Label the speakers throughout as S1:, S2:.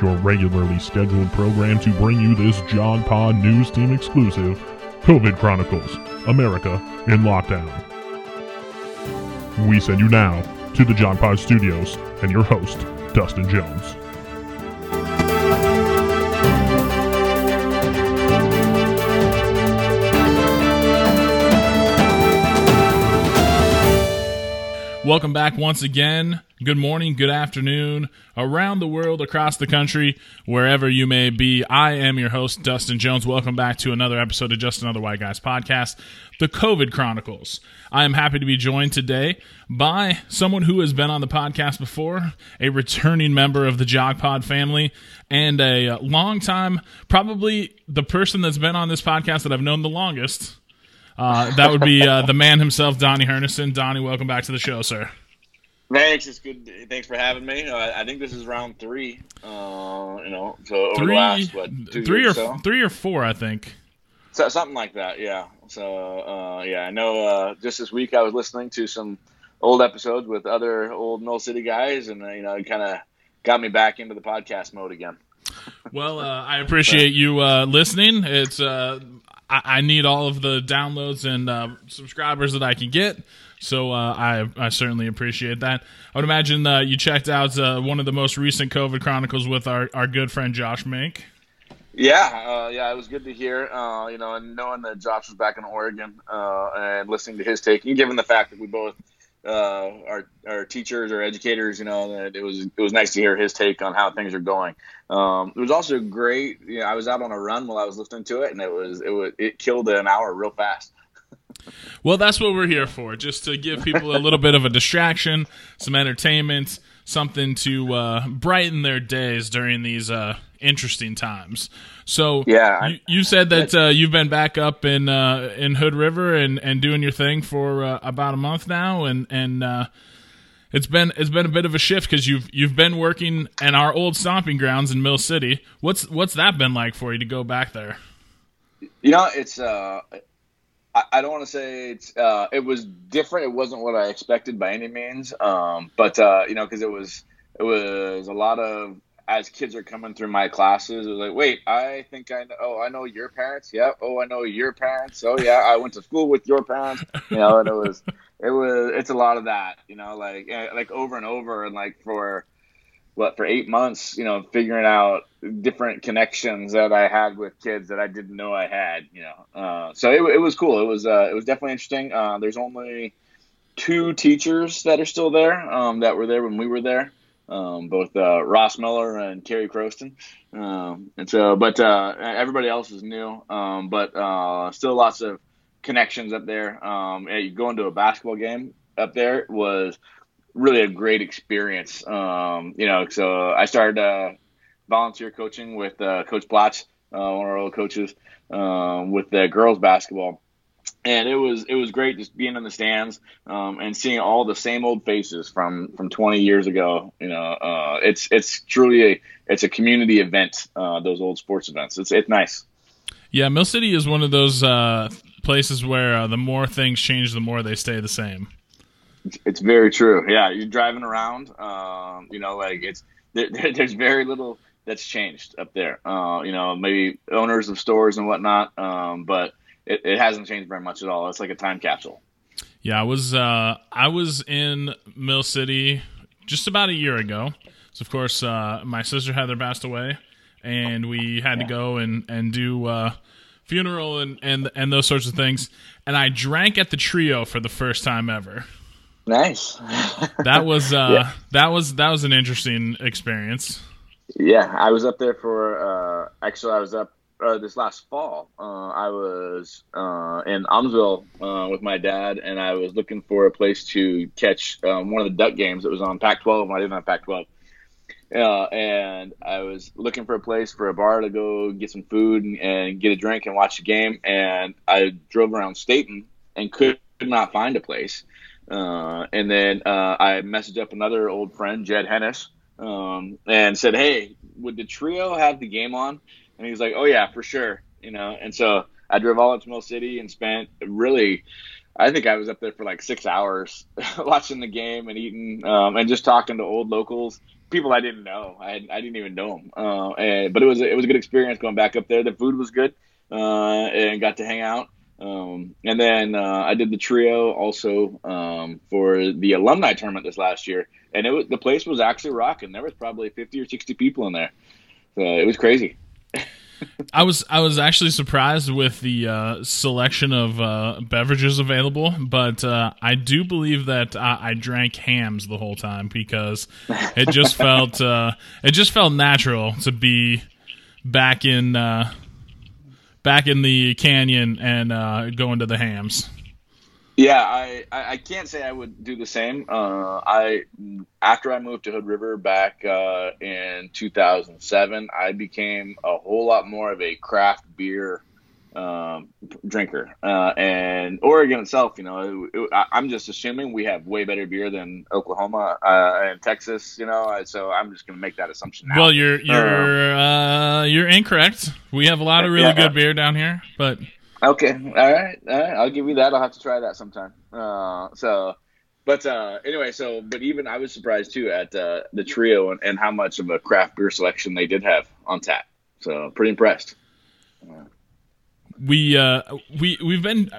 S1: your regularly scheduled program to bring you this John Pod News Team exclusive COVID Chronicles America in Lockdown. We send you now to the John Pod Studios and your host, Dustin Jones.
S2: Welcome back once again. Good morning, good afternoon, around the world, across the country, wherever you may be. I am your host, Dustin Jones. Welcome back to another episode of Just Another White Guys podcast, the COVID Chronicles. I am happy to be joined today by someone who has been on the podcast before, a returning member of the Jog Pod family, and a long time, probably the person that's been on this podcast that I've known the longest. Uh, that would be uh, the man himself, Donnie Hernison. Donnie, welcome back to the show, sir.
S3: Thanks, it's good. Thanks for having me. Uh, I think this is round three. Uh, you know, so
S2: three,
S3: last, what,
S2: three or so? three or four, I think.
S3: So, something like that, yeah. So, uh, yeah, I know. Uh, just this week, I was listening to some old episodes with other old Mill City guys, and you know, it kind of got me back into the podcast mode again.
S2: Well, I appreciate you listening. It's I, I need all of the downloads and uh, subscribers that I can get. So uh, I I certainly appreciate that. I would imagine uh, you checked out uh, one of the most recent COVID chronicles with our, our good friend Josh Mink.
S3: Yeah, uh, yeah, it was good to hear. Uh, you know, and knowing that Josh was back in Oregon uh, and listening to his take, and given the fact that we both our our teachers or educators, you know, that it was it was nice to hear his take on how things are going. Um, it was also great. You know, I was out on a run while I was listening to it, and it was it was it killed an hour real fast.
S2: Well, that's what we're here for, just to give people a little bit of a distraction, some entertainment, something to uh, brighten their days during these uh, interesting times. So
S3: yeah,
S2: you, you said that uh, you've been back up in uh, in Hood River and, and doing your thing for uh, about a month now, and and uh, it's been it's been a bit of a shift because you've you've been working in our old stomping grounds in Mill City. What's what's that been like for you to go back there?
S3: You know, it's uh, I, I don't want to say it's uh, it was different. It wasn't what I expected by any means, um, but uh, you know, because it was it was a lot of as kids are coming through my classes, it was like, wait, I think I know. Oh, I know your parents. Yeah. Oh, I know your parents. Oh, yeah. I went to school with your parents. You know, and it was, it was, it's a lot of that. You know, like, eh, like over and over, and like for what for eight months, you know, figuring out different connections that I had with kids that I didn't know I had. You know, uh, so it, it was cool. It was, uh, it was definitely interesting. Uh, there's only two teachers that are still there um, that were there when we were there um, both uh, Ross Miller and Kerry Croston. Um, and so, but uh, everybody else is new, um, but uh, still lots of connections up there. Um, going to a basketball game up there was really a great experience. Um, you know, so I started volunteer coaching with uh, Coach Platts, uh, one of our old coaches, um, with the girls basketball and it was it was great just being in the stands um, and seeing all the same old faces from from 20 years ago. You know, uh, it's it's truly a it's a community event. Uh, those old sports events. It's it's nice.
S2: Yeah, Mill City is one of those uh, places where uh, the more things change, the more they stay the same.
S3: It's very true. Yeah, you're driving around. Um, you know, like it's there, there's very little that's changed up there. Uh, you know, maybe owners of stores and whatnot, um, but it, it hasn't changed very much at all. It's like a time capsule.
S2: Yeah, I was uh, I was in Mill City just about a year ago. So of course, uh, my sister Heather passed away, and we had to go and and do uh, funeral and and and those sorts of things. And I drank at the trio for the first time ever.
S3: Nice.
S2: that was uh, yeah. that was that was an interesting experience.
S3: Yeah, I was up there for uh, actually I was up uh, this last fall, uh, I was uh, in Aumsville uh, with my dad, and I was looking for a place to catch um, one of the Duck games that was on Pac-12 when I didn't have Pac-12. Uh, and I was looking for a place for a bar to go get some food and, and get a drink and watch the game. And I drove around Stayton and could, not find a place. And then I messaged up another old friend, Jed Hennis, um, and said, "Hey, would the trio have the game on?" And he was like, "Oh yeah, for sure," you know. And so I drove all up to Mill City and spent really, I think I was up there for like six hours watching the game and eating um, and just talking to old locals people I didn't know. I, I didn't even know them. Uh, and, but it was it was a good experience going back up there. The food was good, uh, and got to hang out. Um, and then uh, I did the trio also um, for the alumni tournament this last year, and it was the place was actually rocking. There was probably fifty or sixty people in there. So it was crazy.
S2: I was I was actually surprised with the uh, selection of uh, beverages available, but uh, I do believe that I, I, drank Hamm's the whole time because it just felt uh, it just felt natural to be back in uh, back in the canyon and uh, going to the Hamm's.
S3: Yeah, I, I can't say I would do the same. Uh, I after I moved to Hood River back uh, in 2007, I became a whole lot more of a craft beer um, drinker. Uh, and Oregon itself, you know, it, it, I'm just assuming we have way better beer than Oklahoma uh, and Texas, you know. So I'm just going to make that assumption. Now.
S2: Well, you're you're uh, you're incorrect. We have a lot of really yeah. good beer down here, but
S3: Okay, all right, all right. I'll give you that. I'll have to try that sometime. Uh, so, but uh, anyway, so but even I was surprised too at uh, the trio and, and how much of a craft beer selection they did have on tap. So pretty impressed.
S2: We uh, we we've been.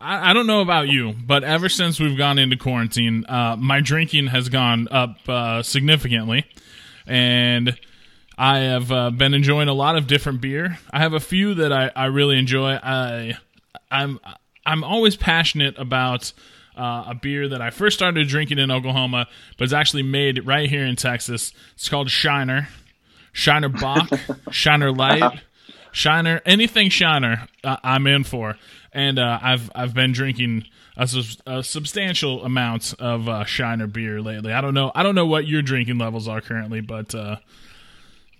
S2: I, I don't know about you, but ever since we've gone into quarantine, uh, my drinking has gone up uh, significantly, and I have uh, been enjoying a lot of different beer. I have a few that I, I really enjoy. I I'm I'm always passionate about uh, a beer that I first started drinking in Oklahoma, but it's actually made right here in Texas. It's called Shiner, Shiner Bock, Shiner Light, Shiner, anything Shiner, uh, I'm in for. And uh, I've I've been drinking a, a substantial amount of uh, Shiner beer lately. I don't know I don't know what your drinking levels are currently, but uh,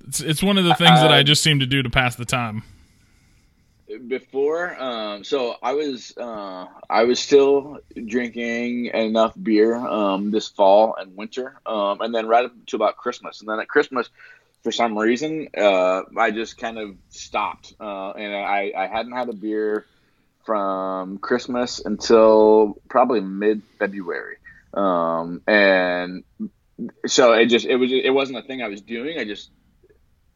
S2: it's it's one of the things uh, that I just seem to do to pass the time.
S3: Before, um, so I was uh, I was still drinking enough beer um, this fall and winter, um, and then right up to about Christmas, and then at Christmas, for some reason, uh, I just kind of stopped, uh, and I, I hadn't had a beer from Christmas until probably mid February, um, and so it just it was it wasn't a thing I was doing. I just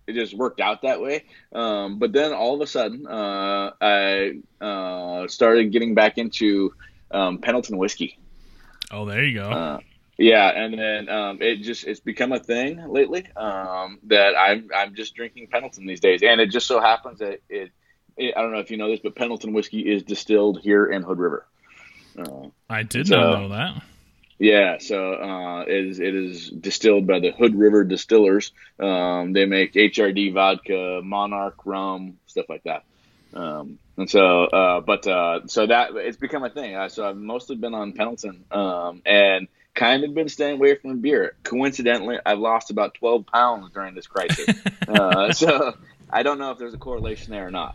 S3: it just worked out that way. Um, but then all of a sudden, uh, I uh, started getting back into um, Pendleton whiskey.
S2: Oh, there you go.
S3: Uh, yeah, and then um, it just it's become a thing lately um, that I'm I'm just drinking Pendleton these days, and it just so happens that it, it I don't know if you know this, but Pendleton whiskey is distilled here in Hood River.
S2: Uh, I did so, not know that.
S3: Yeah, so uh, it, is, it is distilled by the Hood River Distillers. Um, they make HRD vodka, Monarch rum, stuff like that. Um, and so, uh, but uh, so that it's become a thing. so I've mostly been on Pendleton um, and kind of been staying away from beer. Coincidentally, I've lost about 12 pounds during this crisis. Uh, so I don't know if there's a correlation there or not.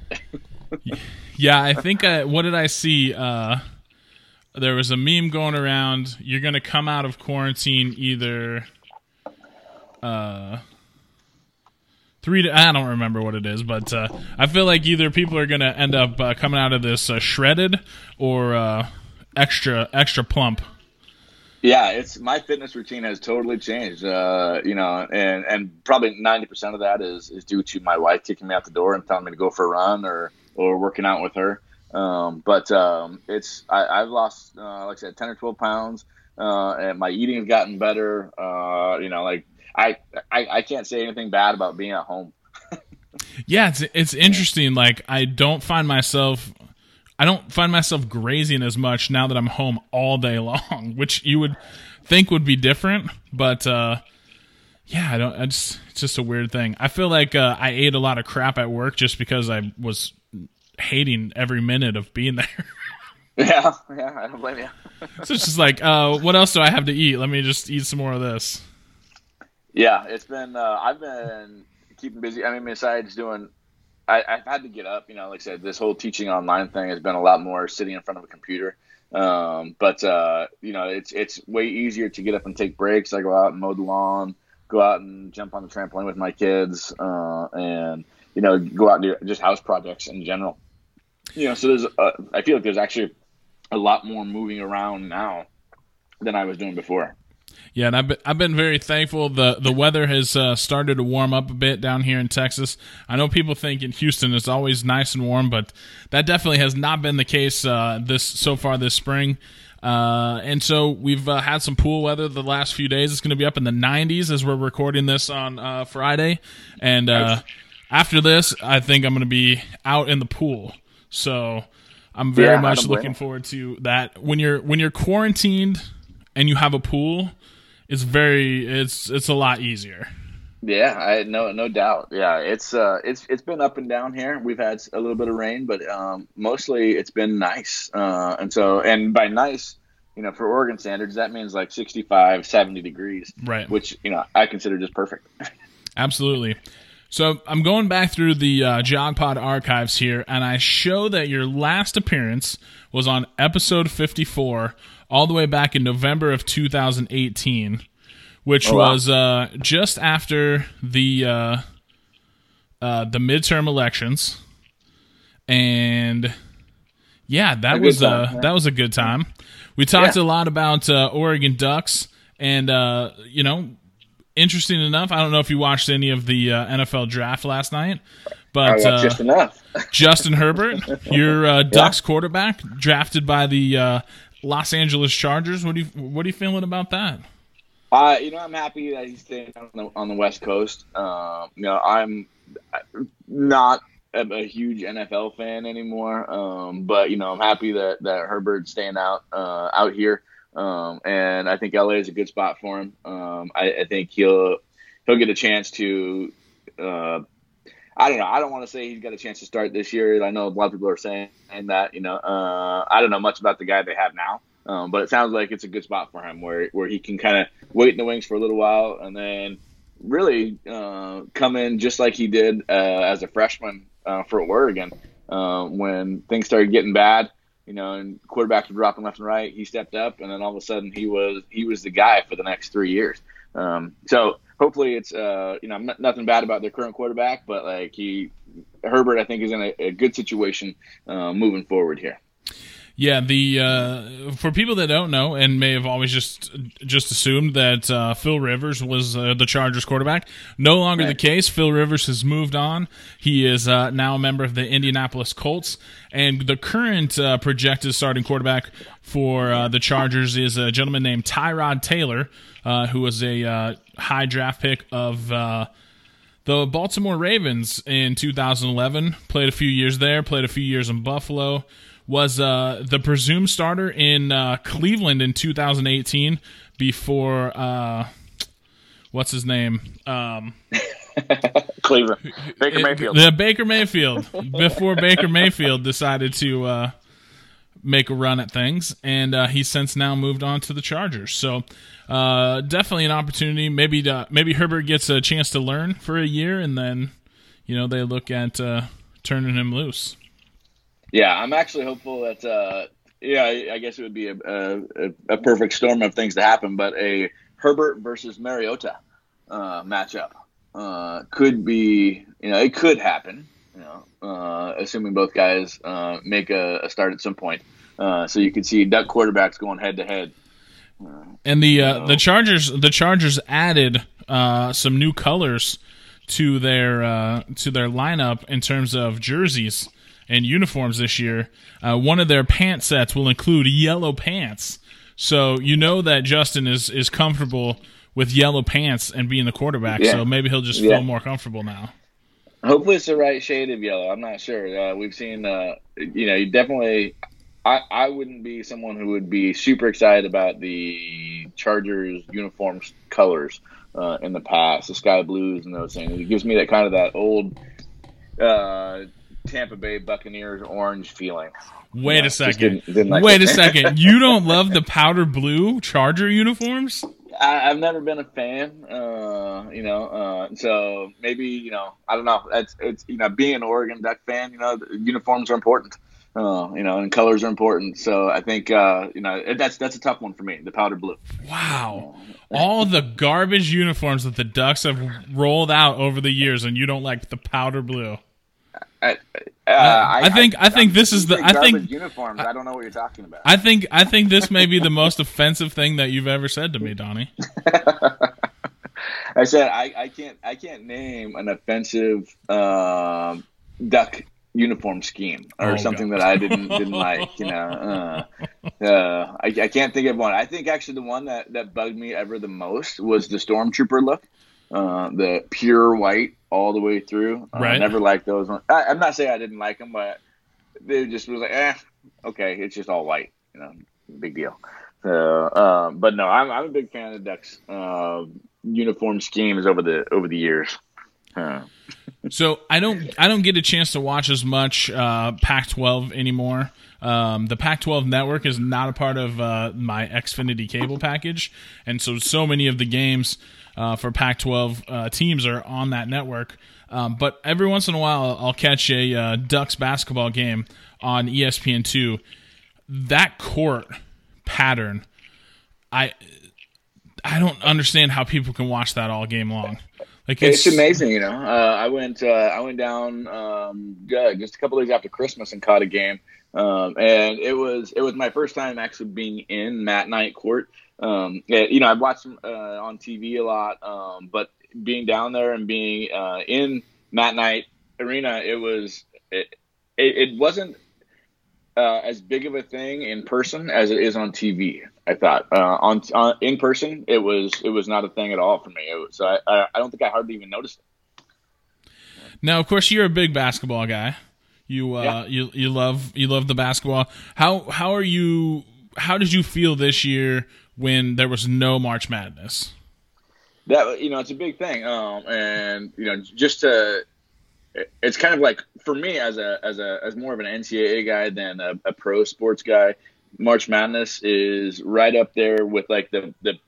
S2: yeah, I think I, what did I see? Uh, there was a meme going around. You're gonna come out of quarantine either uh three to, I don't remember what it is, but uh, I feel like either people are gonna end up uh, coming out of this uh, shredded or uh, extra extra plump.
S3: Yeah, it's my fitness routine has totally changed. Uh, you know, and and probably ninety percent of that is is due to my wife kicking me out the door and telling me to go for a run or or working out with her. Um, but um, it's I, have lost uh, like I said ten or twelve pounds, uh, and my eating has gotten better. Uh, you know, like I, I I can't say anything bad about being at home.
S2: yeah, it's it's interesting. Like I don't find myself. I don't find myself grazing as much now that I'm home all day long, which you would think would be different, but uh, yeah, I don't. I just, it's just a weird thing. I feel like uh, I ate a lot of crap at work just because I was hating every minute of being there.
S3: yeah, yeah, I don't blame you.
S2: so it's just like, uh, what else do I have to eat? Let me just eat some more of this.
S3: Yeah, it's been. Uh, I've been keeping busy. I mean, besides doing, I, have had to get up. You know, like I said, this whole teaching online thing has been a lot more sitting in front of a computer. Um, but uh, you know, it's it's way easier to get up and take breaks. I go out and mow the lawn, go out and jump on the trampoline with my kids, uh, and you know, go out and do just house projects in general you know, so there's, uh, I feel like there's actually a lot more moving around now than I was doing before.
S2: Yeah, and I've been, I've been very thankful. the The weather has uh, started to warm up a bit down here in Texas. I know people think in Houston it's always nice and warm, but that definitely has not been the case uh, this so far this spring. Uh, and so we've uh, had some pool weather the last few days. It's going to be up in the 90s as we're recording this on uh, Friday, and uh, after this, I think I'm going to be out in the pool. So I'm very
S3: Yeah,
S2: much looking forward to that. When you're when you're quarantined and you have a pool, it's very it's it's a lot easier.
S3: Yeah, I no no doubt. Yeah, it's uh it's it's been up and down here. We've had a little bit of rain, but um mostly it's been nice. Uh and so and by nice, you know, for Oregon standards, that means like 65, 70 degrees,
S2: Right.
S3: which, you know, I consider just perfect.
S2: Absolutely. So I'm going back through the uh, JogPod archives here, and I show that your last appearance was on episode 54, all the way back in November of 2018, which
S3: Oh, wow.
S2: was uh, just after the uh, uh, the midterm elections, and yeah, that
S3: A
S2: was
S3: time,
S2: uh, that was a good time. We talked
S3: Yeah.
S2: a lot about uh, Oregon Ducks, and uh, you know, interesting enough, I don't know if you watched any of the uh, NFL draft last night, but uh,
S3: just enough.
S2: Justin Herbert, your uh, Ducks quarterback, drafted by the uh, Los Angeles Chargers. What do you what are you feeling about that?
S3: Uh, you know, I'm happy that he's staying on the, on the West Coast. Um, you know, I'm not a, a huge NFL fan anymore, um, but you know, I'm happy that that Herbert's staying out uh, out here, um, and I think LA is a good spot for him. Um, I, I think he'll he'll get a chance to. Uh, I don't know. I don't want to say he's got a chance to start this year. I know a lot of people are saying that. You know, uh, I don't know much about the guy they have now. Um, but it sounds like it's a good spot for him where where he can kind of wait in the wings for a little while and then really uh, come in just like he did uh, as a freshman uh, for Oregon uh, when things started getting bad. You know, and quarterbacks were dropping left and right. He stepped up, and then all of a sudden he was he was the guy for the next three years. Um, so hopefully it's uh, you know nothing bad about their current quarterback, but like he Herbert, I think is in a, a good situation uh, moving forward here.
S2: Yeah, the uh, for people that don't know and may have always just just assumed that uh, Phil Rivers was uh, the Chargers quarterback, no longer the case. Phil Rivers has moved on. He is uh, now a member of the Indianapolis Colts, and the current uh, projected starting quarterback for uh, the Chargers is a gentleman named Tyrod Taylor, uh, who was a uh, high draft pick of. Uh, the Baltimore Ravens in 2011 played a few years there, played a few years in Buffalo, was uh, the presumed starter in uh, Cleveland in 2018 before uh, what's his name? Um,
S3: Cleveland, Baker
S2: it-
S3: Mayfield.
S2: The Baker Mayfield before Baker Mayfield decided to uh, make a run at things, and uh, he's since now moved on to the Chargers. So uh, definitely an opportunity. Maybe to, maybe Herbert gets a chance to learn for a year, and then you know they look at uh, turning him loose.
S3: Yeah, I'm actually hopeful that. Uh, yeah, I guess it would be a, a, a perfect storm of things to happen, but a Herbert versus Mariota uh, matchup uh, could be. You know, it could happen. You know, uh, assuming both guys uh, make a, a start at some point. Uh, so you can see Duck quarterbacks going head to head.
S2: And the uh, the Chargers the Chargers added uh, some new colors to their uh, to their lineup in terms of jerseys and uniforms this year. Uh, one of their pant sets will include yellow pants, so you know that Justin is is comfortable with yellow pants and being the quarterback.
S3: Yeah.
S2: So maybe he'll just
S3: Yeah.
S2: feel more comfortable now.
S3: Hopefully, it's the right shade of yellow. I'm not sure. Uh, we've seen, uh, you know, you definitely. I, I wouldn't be someone who would be super excited about the Chargers uniforms colors uh, in the past, the sky blues and those things. It gives me that kind of that old uh, Tampa Bay Buccaneers orange feeling.
S2: Wait a second.
S3: didn't- didn't like
S2: Wait
S3: it.
S2: a second. You don't love the powder blue Charger uniforms?
S3: I, I've never been a fan, uh, you know, uh, so maybe you know, I don't know. That's it's you know, being an Oregon Duck fan, you know, the uniforms are important, uh, you know, and colors are important. So I think uh, you know it- that's that's a tough one for me, the powder blue.
S2: Wow. All the garbage uniforms that the Ducks have rolled out over the years, and you don't like the powder blue.
S3: I, Uh, I,
S2: I think- I think this is the- I think-
S3: uniforms. I don't know what you're talking about.
S2: I think I think this may be the most offensive thing that you've ever said to me, Donnie.
S3: I said I, I can't I can't name an offensive um, duck uniform scheme or
S2: Oh,
S3: something
S2: God.
S3: that I didn't didn't like. You know, uh, uh, I, I can't think of one. I think actually the one that, that bugged me ever the most was the stormtrooper look, uh, the pure white all the way through. Uh,
S2: Right.
S3: Never liked those. Ones. I, I'm not saying I didn't like them, but they just was like, eh, okay, it's just all white. You know, big deal. So, um, but no, I'm, I'm a big fan of the Ducks uh, uniform schemes over the over the years. Uh,
S2: So I don't I don't get a chance to watch as much uh, Pac-12 anymore. Um, the Pac-12 network is not a part of uh, my Xfinity cable package, and so so many of the games uh, for Pac-12 uh, teams are on that network. Um, but every once in a while, I'll catch a uh, Ducks basketball game on ESPN two. That court pattern, I I don't understand how people can watch that all game long. Like
S3: it's, amazing, you know. Uh, I went uh, I went down um, just a couple days after Christmas and caught a game, um, and it was it was my first time actually being in Matt Knight Court. Um, you know, I've watched them uh, on TV a lot, um, but being down there and being uh, in Matt Knight Arena, it was it, it, it wasn't uh, as big of a thing in person as it is on TV. I thought uh, on, on in person it was it was not a thing at all for me. Was, so I I don't think I hardly even noticed it.
S2: Now, of course, you're a big basketball guy. You uh,
S3: Yeah.
S2: you you love you love the basketball. How how are you? How did you feel this year when there was no March Madness?
S3: That you know it's a big thing, um, and you know just to it's kind of like for me as a as a as more of an NCAA guy than a, a pro sports guy. March Madness is right up there with like the the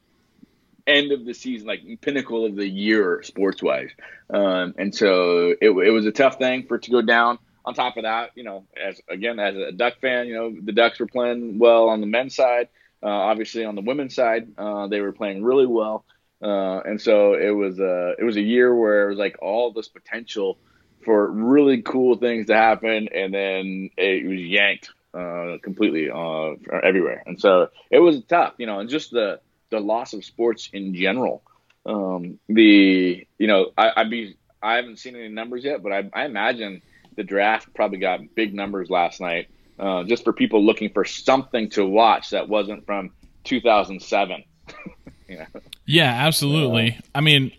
S3: end of the season, like pinnacle of the year sports wise. Um, and so it, it was a tough thing for it to go down. On top of that, you know, as again as a Duck fan, you know the Ducks were playing well on the men's side. Uh, obviously, on the women's side, uh, they were playing really well. Uh, and so it was a it was a year where it was like all this potential for really cool things to happen, and then it was yanked uh, completely uh, everywhere. And so it was tough, you know, and just the the loss of sports in general. Um, the you know I, I'd be I haven't seen any numbers yet, but I, I imagine the draft probably got big numbers last night, uh, just for people looking for something to watch that wasn't from 2007. you know?
S2: Yeah, absolutely. I mean,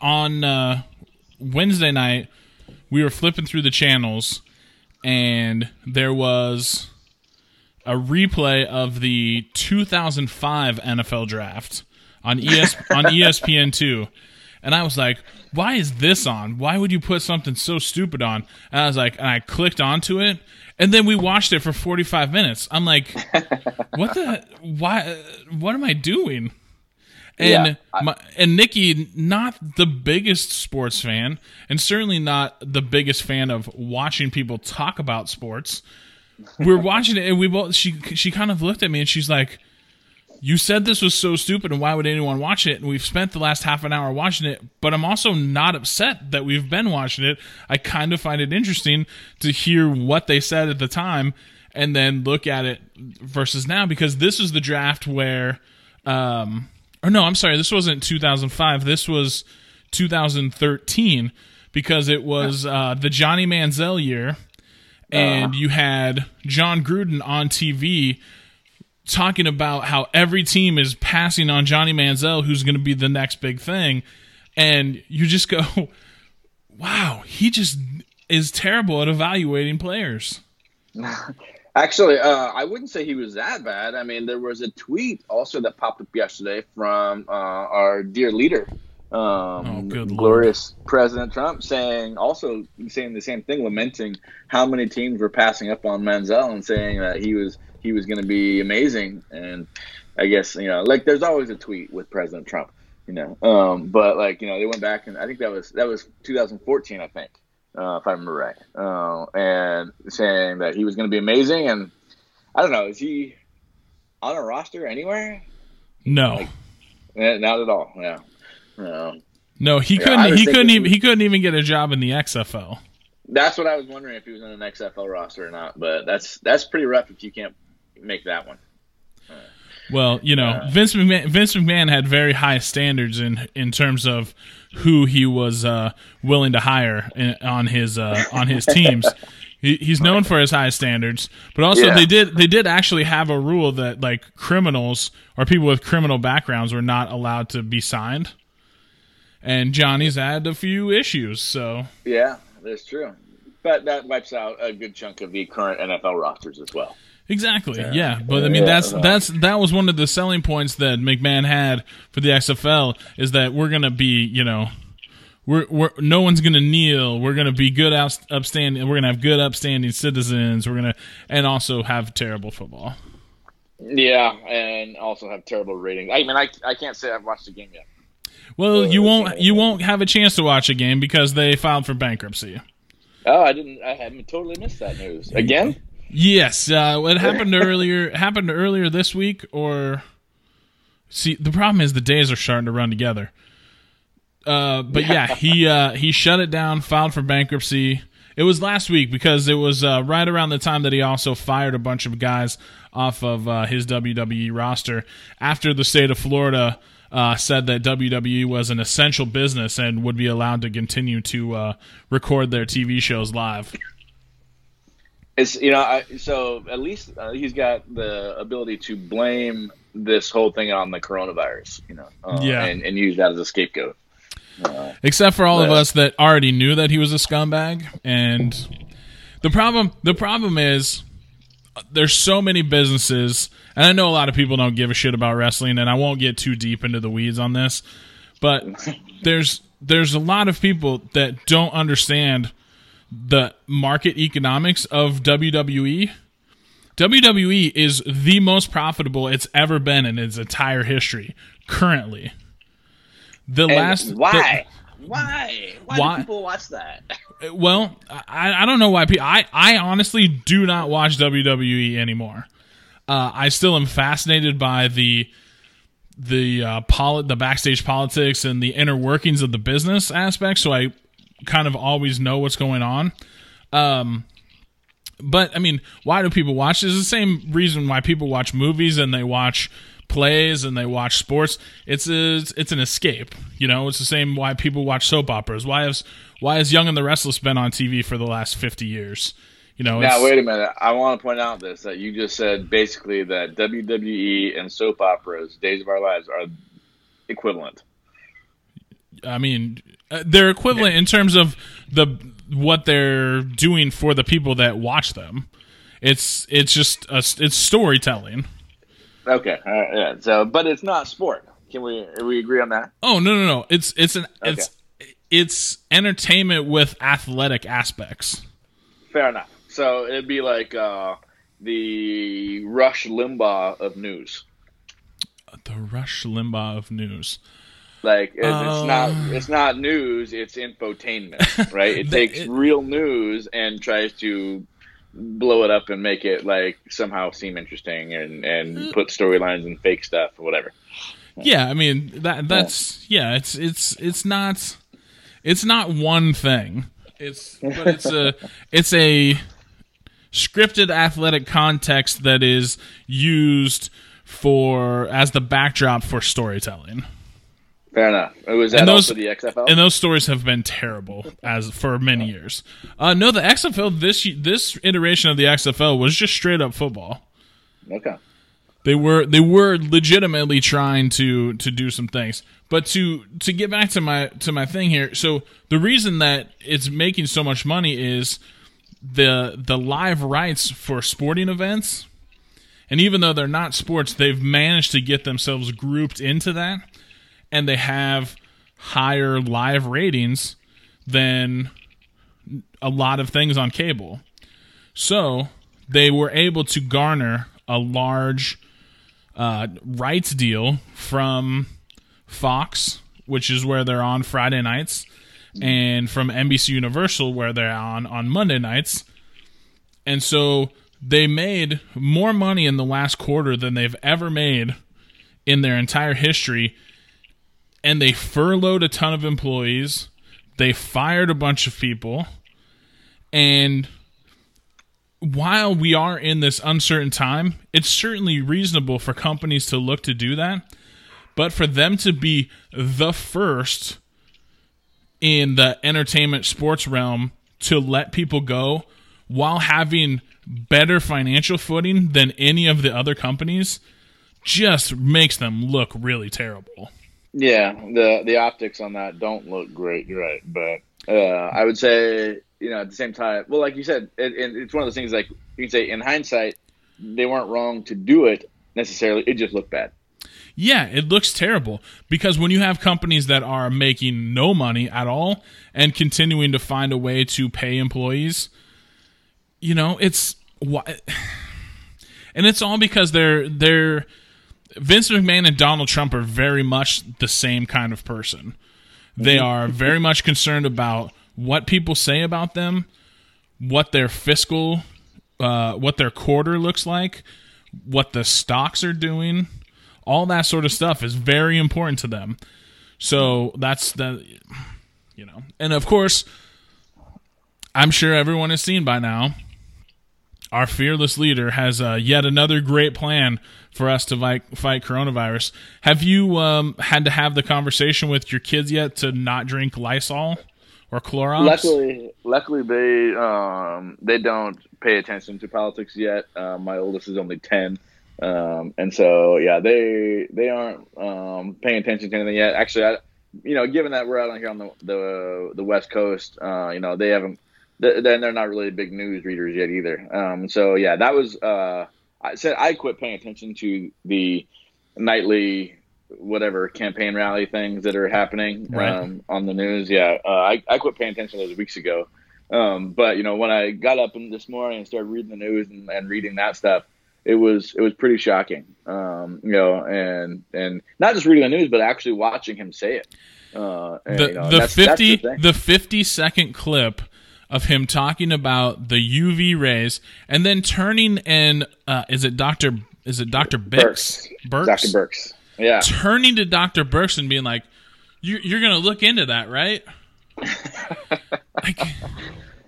S2: on uh, Wednesday night, we were flipping through the channels, and there was a replay of the 2005 NFL draft on ES on ESPN two, and I was like, "Why is this on? Why would you put something so stupid on?" And I was like, and I clicked onto it, and then we watched it for 45 minutes. I'm like, "What the? Why? What am I doing?" And
S3: Yeah,
S2: my, and Nikki, not the biggest sports fan, and certainly not the biggest fan of watching people talk about sports. We're watching it, and we both. She she kind of looked at me, and she's like, "You said this was so stupid, and why would anyone watch it?" And we've spent the last half an hour watching it, but I'm also not upset that we've been watching it. I kind of find it interesting to hear what they said at the time, and then look at it versus now, because this is the draft where. Um, or no, I'm sorry, this wasn't 2005. This was 2013 because it was uh, the Johnny Manziel year, and you had Jon Gruden on TV talking about how every team is passing on Johnny Manziel, who's going to be the next big thing, and you just go, "Wow, he just is terrible at evaluating players."
S3: Actually, uh, I wouldn't say he was that bad. I mean, there was a tweet also that popped up yesterday from uh, our dear leader, um,
S2: Oh, good
S3: glorious President Trump, saying also saying the same thing, lamenting how many teams were passing up on Manziel and saying that he was he was going to be amazing. And I guess you know, like there's always a tweet with President Trump, you know. Um, but like you know, they went back and I think that was that was 2014, I think uh, if I remember right, uh, and saying that he was going to be amazing. And I don't know, is he on a roster anywhere?
S2: No,
S3: Eh, Not at all. Yeah. No.
S2: no, he
S3: Yeah,
S2: couldn't. He couldn't even. He couldn't even get a job in the XFL.
S3: That's what I was wondering if he was on an XFL roster or not. But that's that's pretty rough if you can't make that one.
S2: Well, you know,
S3: Uh,
S2: Vince McMahon, Vince McMahon had very high standards in in terms of who he was uh, willing to hire in, on his uh, on his teams. He, he's known for his high standards, but also
S3: Yeah.
S2: they did they did actually have a rule that like criminals or people with criminal backgrounds were not allowed to be signed. And Johnny's had a few issues, so
S3: Yeah, that's true. But that wipes out a good chunk of the current NFL rosters as well.
S2: Exactly. Yeah, but I mean
S3: Yeah,
S2: that's
S3: no.
S2: that's that was one of the selling points that McMahon had for the XFL is that we're gonna be you know we're we're no one's gonna kneel. We're gonna be good out, upstanding. We're gonna have good upstanding citizens. We're gonna and also have terrible football.
S3: Yeah, and also have terrible ratings. I mean, I, I can't say I've watched the game yet.
S2: Well, you won't you won't have a chance to watch a game because they filed for bankruptcy.
S3: Oh, I didn't. I hadn't totally missed that news again.
S2: Yes, uh, it happened earlier. Happened earlier this week, or see, the problem is the days are starting to run together. Uh, but yeah, he uh, he shut it down, filed for bankruptcy. It was last week because it was uh, right around the time that he also fired a bunch of guys off of uh, his WWE roster after the state of Florida uh, said that WWE was an essential business and would be allowed to continue to uh, record their TV shows live.
S3: It's you know, I, so at least uh, he's got the ability to blame this whole thing on the coronavirus. You know, uh,
S2: Yeah.
S3: and, and use that as a scapegoat. Uh,
S2: except for all of us that already knew that he was a scumbag and the problem the problem is there's so many businesses and i know a lot of people don't give a shit about wrestling and i won't get too deep into the weeds on this but there's there's a lot of people that don't understand the market economics of WWE. WWE is the most profitable it's ever been in its entire history currently. The
S3: and
S2: last
S3: why? why? Why?
S2: Why-
S3: do people watch that?
S2: well, I, I don't know why people. I I honestly do not watch WWE anymore. Uh, I still am fascinated by the the uh, poli- the backstage politics and the inner workings of the business aspect. So I kind of always know what's going on. Um, but I mean, why do people watch? It's the same reason why people watch movies and they watch plays and they watch sports. It's a, it's an escape. You know, it's the same why people watch soap operas. Why has why has Young and the Restless been on TV for the last fifty years? You know,
S3: Now wait a minute. I want to point out this that you just said basically that WWE and soap operas, Days of Our Lives, are equivalent.
S2: I mean, uh, they're equivalent in terms of the what they're doing for the people that watch them. It's it's just a, it's storytelling.
S3: Okay, right, yeah. So, but it's not sport. Can we we agree on that?
S2: Oh no no no! It's it's an it's it's entertainment with athletic aspects.
S3: Fair enough. So it'd be like uh, the Rush Limbaugh of news.
S2: The Rush Limbaugh of news.
S3: Like it,
S2: Uh.
S3: it's not it's not news. It's infotainment, right? It takes
S2: it-
S3: real news and tries to blow it up and make it like somehow seem interesting and and put storylines and fake stuff or whatever.
S2: Yeah, I mean that that's yeah. It's it's it's not it's not one thing. It's but it's a it's a scripted athletic context that is used for as the backdrop for storytelling.
S3: Fair enough. It Was that
S2: And those-
S3: also the XFL?
S2: and those stories have been terrible as for many years. Uh, no, the XFL this this iteration of the XFL was just straight up football.
S3: okay.
S2: They were they were legitimately trying to to do some things. But to to get back to my to my thing here, so the reason that it's making so much money is the the live rights for sporting events. And even though they're not sports, they've managed to get themselves grouped into that and they have higher live ratings than a lot of things on cable. So they were able to garner a large uh, rights deal from Fox, which is where they're on Friday nights, and from NBC Universal, where they're on on Monday nights. And so they made more money in the last quarter than they've ever made in their entire history. And they furloughed a ton of employees. They fired a bunch of people. And while we are in this uncertain time, it's certainly reasonable for companies to look to do that. But for them to be the first in the entertainment sports realm to let people go while having better financial footing than any of the other companies just makes them look really terrible.
S3: Yeah, the the optics on that don't look great, right? But uh, I would say, you know, at the same time, well, like you said, it, it, it's one of those things. Like you can say, in hindsight, they weren't wrong to do it necessarily. It just looked bad.
S2: Yeah, it looks terrible because when you have companies that are making no money at all and continuing to find a way to pay employees, you know, it's why and it's all because they're they're Vince McMahon and Donald Trump are very much the same kind of person. They are very much concerned about what people say about them, what their fiscal, uh, what their quarter looks like, what the stocks are doing all that sort of stuff is very important to them. So that's the, you know, and of course, I'm sure everyone has seen by now. Our fearless leader has uh, yet another great plan for us to fight, fight coronavirus. Have you um, had to have the conversation with your kids yet to not drink Lysol or Clorox?
S3: Luckily, luckily they um, they don't pay attention to politics yet. Uh, my oldest is only ten, um, and so, yeah, they they aren't um, paying attention to anything yet. Actually, I, you know, given that we're out here on the the, the West Coast, uh, you know, they haven't. Then they're not really big news readers yet either. Um, so yeah, that was. Uh, I said I quit paying attention to the nightly whatever campaign rally things that are happening
S2: Right.
S3: um, on the news. Yeah, uh, I I quit paying attention to those weeks ago. Um, but you know, when I got up in this morning and started reading the news and, and reading that stuff, it was it was pretty shocking. Um, you know, and and not just reading the news, but actually watching him say it. Uh, and,
S2: the
S3: you know,
S2: the
S3: that's- that's
S2: fifty the fifty second clip of him talking about the UV rays and then turning and uh, is it Doctor is it Doctor Bix
S3: Birx. Dr. Birx. Yeah.
S2: turning to Doctor Birx and being like, "You you're gonna look into that, right?" like,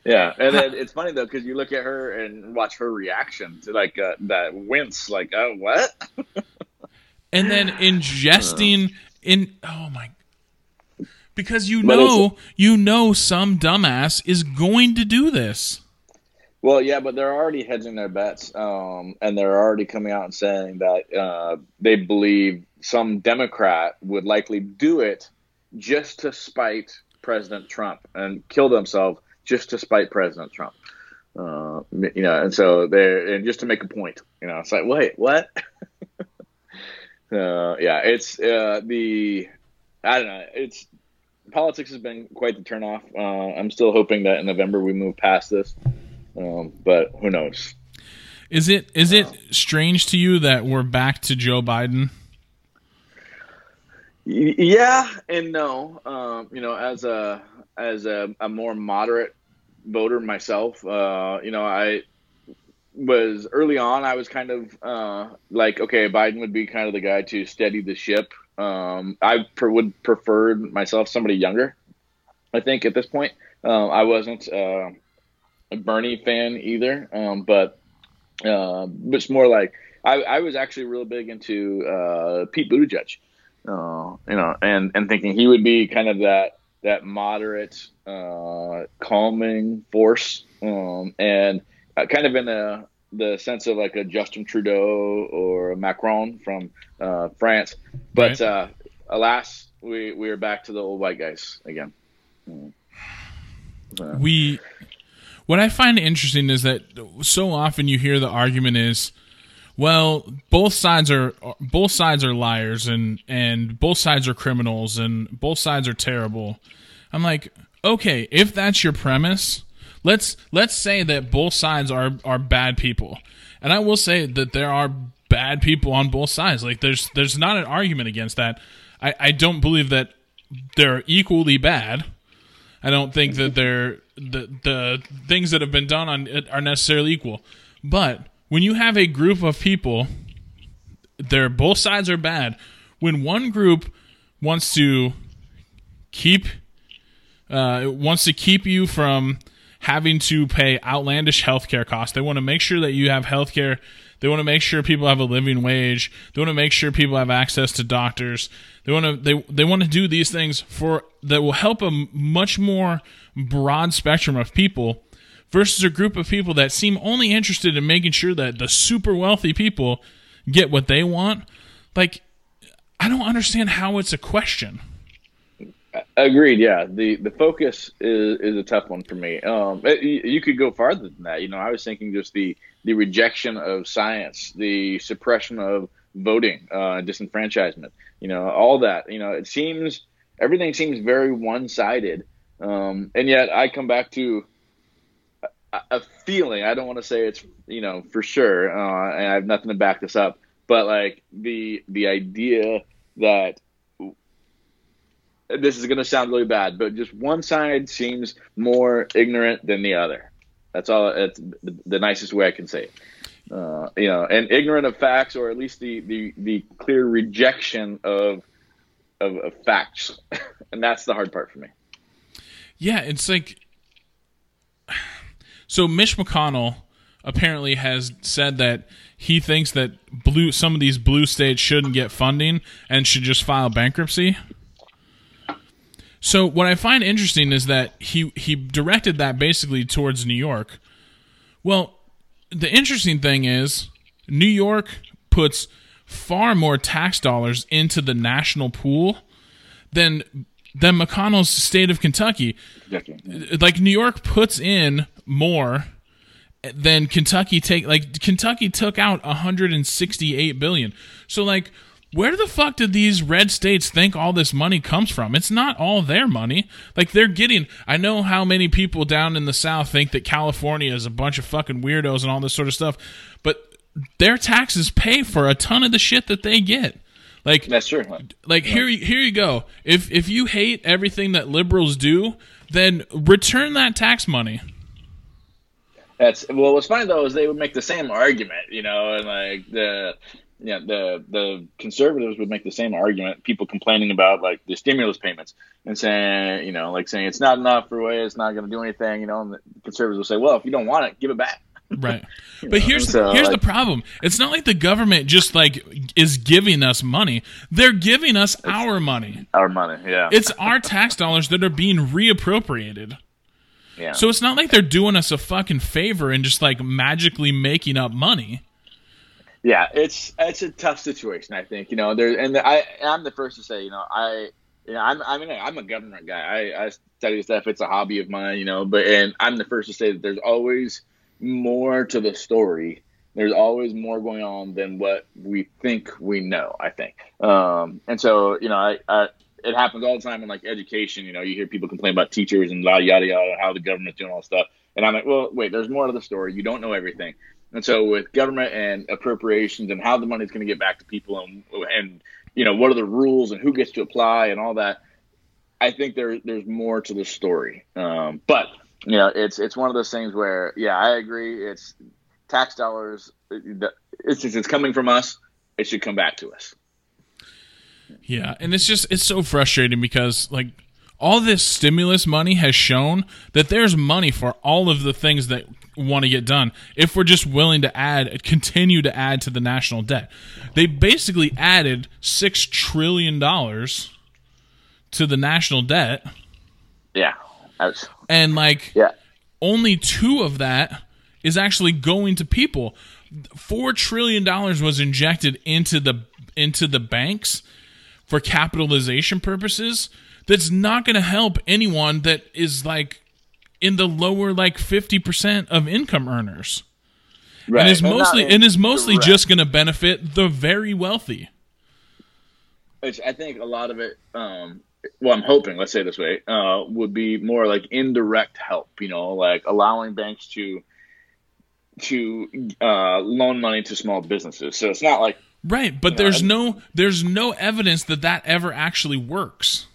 S3: Yeah, and then it's funny though because you look at her and watch her reaction to like uh, that wince, like, "Oh, what?"
S2: and then ingesting in oh my because you
S3: But
S2: know you know some dumbass is going to do this.
S3: Well, yeah, but they're already hedging their bets, um, and they're already coming out and saying that uh, they believe some Democrat would likely do it just to spite President Trump and kill themselves just to spite President Trump. Uh, you know, and so they're and just to make a point. You know, it's like, wait, what? uh, yeah, it's uh, the I don't know. It's politics has been quite the turnoff. Uh, I'm still hoping that in November we move past this. Um, but who knows?
S2: Is it is it strange to you that we're back to Joe Biden?
S3: Y- Yeah and no. Um, you know, as a as a, a more moderate voter myself, uh, you know, I was early on. I was kind of uh, like, okay, Biden would be kind of the guy to steady the ship. Um, I would prefer myself somebody younger. I think at this point, um, I wasn't uh, a Bernie fan either, um, but uh, it's more like I, I was actually real big into uh, Pete Buttigieg uh, you know, and and thinking he would be kind of that that moderate, uh, calming force, um, and uh, kind of in the the sense of like a Justin Trudeau or a Macron from uh, France. But
S2: Right.
S3: uh, alas, we we are back to the old white guys again.
S2: we what I find interesting is that so often you hear the argument is well both sides are both sides are liars and and both sides are criminals and both sides are terrible. I'm like, okay, if that's your premise, let's let's say that both sides are are bad people. And I will say that there are bad people on both sides. Like there's there's not an argument against that. I, I don't believe that they're equally bad. I don't think that they're the the things that have been done on it are necessarily equal. But when you have a group of people, they're both sides are bad. When one group wants to keep uh, wants to keep you from having to pay outlandish healthcare costs. They want to make sure that you have healthcare. They want to make sure people have a living wage. They want to make sure people have access to doctors. They want to they they want to do these things for that will help a much more broad spectrum of people versus a group of people that seem only interested in making sure that the super wealthy people get what they want. Like I don't understand how it's a question.
S3: Agreed. Yeah, the the focus is, is a tough one for me. Um, it, you could go farther than that. You know, I was thinking just the the rejection of science, the suppression of voting, uh, disenfranchisement. You know, all that. You know, it seems everything seems very one sided, um, and yet I come back to a, a feeling. I don't want to say it's you know for sure, uh, and I have nothing to back this up, but like the the idea that this is going to sound really bad, but just one side seems more ignorant than the other. That's all. It's the, nicest way I can say it. Uh, you know, and ignorant of facts, or at least the the, the clear rejection of, of, of facts, and that's the hard part for me.
S2: Yeah, it's like so. Mitch McConnell apparently has said that he thinks that blue some of these blue states shouldn't get funding and should just file bankruptcy. So what I find interesting is that he he directed that basically towards New York. Well, the interesting thing is New York puts far more tax dollars into the national pool than than McConnell's state of Kentucky. Like New York puts in more than Kentucky take like Kentucky took out 168 billion. So like where the fuck did these red states think all this money comes from? It's not all their money. Like they're getting. I know how many people down in the South think that California is a bunch of fucking weirdos and all this sort of stuff, but their taxes pay for a ton of the shit that they get. Like
S3: that's true.
S2: Like yeah. here, here you go. If if you hate everything that liberals do, then return that tax money.
S3: That's well. What's funny though is they would make the same argument, you know, and like the yeah, the the conservatives would make the same argument. People complaining about like the stimulus payments and saying, you know, like saying it's not enough for way, it's not going to do anything. You know, and the conservatives will say, well, if you don't want it, give it back.
S2: Right. but know? here's so, here's like, the problem. It's not like the government just like is giving us money. They're giving us our money.
S3: Our money, yeah.
S2: It's our tax dollars that are being reappropriated. Yeah. So it's not like they're doing us a fucking favor and just like magically making up money.
S3: Yeah, it's it's a tough situation. I think you know there, and I I'm the first to say you know I you know I'm I mean I'm a government guy. I, I study stuff. It's a hobby of mine, you know. But and I'm the first to say that there's always more to the story. There's always more going on than what we think we know. I think, um, and so you know I, I it happens all the time in like education. You know, you hear people complain about teachers and yada yada yada, how the government's doing all this stuff. And I'm like, well, wait, there's more to the story. You don't know everything. And so with government and appropriations and how the money is going to get back to people and and you know what are the rules and who gets to apply and all that, I think there there's more to the story. Um, but you know it's it's one of those things where yeah I agree it's tax dollars it's it's coming from us it should come back to us.
S2: Yeah, and it's just it's so frustrating because like all this stimulus money has shown that there's money for all of the things that want to get done if we're just willing to add continue to add to the national debt. They basically added six trillion dollars to the national debt.
S3: Yeah
S2: was, and like
S3: yeah.
S2: only two of that is actually going to people. Four trillion dollars was injected into the into the banks for capitalization purposes that's not going to help anyone that is like in the lower like 50% of income earners. Right. And is mostly and, and is mostly correct. just going to benefit the very wealthy.
S3: Which I think a lot of it um well, I'm hoping, let's say this way, uh, would be more like indirect help, you know, like allowing banks to to uh, loan money to small businesses. So it's not like
S2: right, but there's know, no there's no evidence that that ever actually works.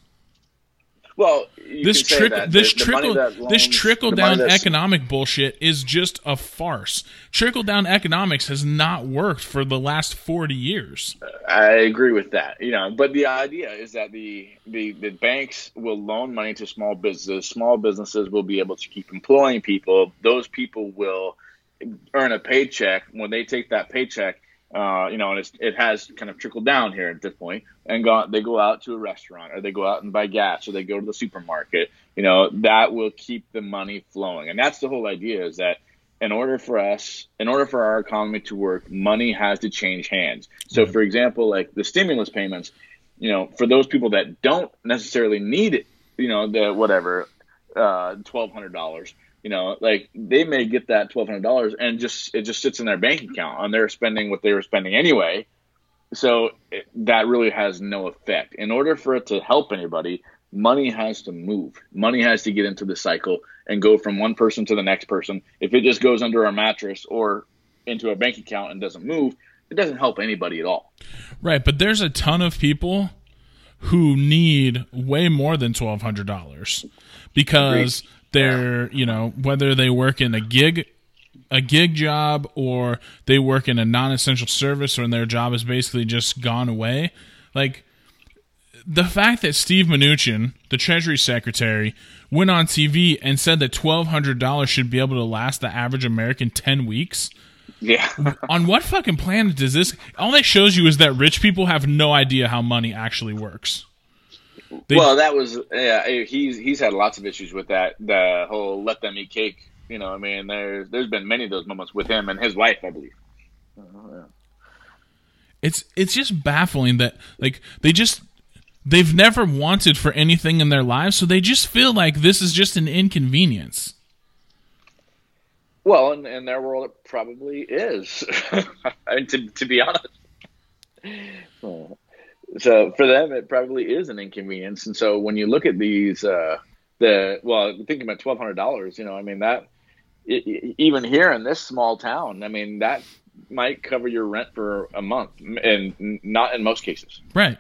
S3: Well,
S2: this trickle this the, trickle the this trickle down economic bullshit is just a farce. Trickle down economics has not worked for the last forty years.
S3: Uh, I agree with that. You know, but the idea is that the the, the banks will loan money to small businesses. Small businesses will be able to keep employing people. Those people will earn a paycheck. When they take that paycheck, uh, you know, and it has kind of trickled down here at this point, and go, they go out to a restaurant, or they go out and buy gas, or they go to the supermarket. You know, that will keep the money flowing, and that's the whole idea: is that in order for us, in order for our economy to work, money has to change hands. So, mm-hmm. for example, like the stimulus payments, you know, for those people that don't necessarily need it, you know, the whatever, uh, twelve hundred dollars you know, like they may get that twelve hundred dollars and just it just sits in their bank account and they're spending what they were spending anyway. So it, that really has no effect. In order for it to help anybody, money has to move. Money has to get into the cycle and go from one person to the next person. If it just goes under our mattress or into a bank account and doesn't move, it doesn't help anybody at all.
S2: Right, but there's a ton of people who need way more than twelve hundred dollars because Agreed they're you know whether they work in a gig a gig job or they work in a non-essential service or their job has basically just gone away like the fact that Steve Mnuchin, the Treasury Secretary, went on TV and said that twelve hundred dollars should be able to last the average American ten weeks.
S3: Yeah.
S2: on what fucking planet does this? All that shows you is that rich people have no idea how money actually works.
S3: They, well, that was yeah. He's he's had lots of issues with that. The whole let them eat cake. You know, I mean, there's there's been many of those moments with him and his wife, I believe. Uh, yeah.
S2: It's it's just baffling that like they just they've never wanted for anything in their lives, so they just feel like this is just an inconvenience.
S3: Well, in, in their world, it probably is. I mean, to to be honest. So for them, it probably is an inconvenience. And so when you look at these, uh, the well, thinking about twelve hundred dollars, you know, I mean that it, even here in this small town, I mean that might cover your rent for a month, and not in most cases.
S2: Right.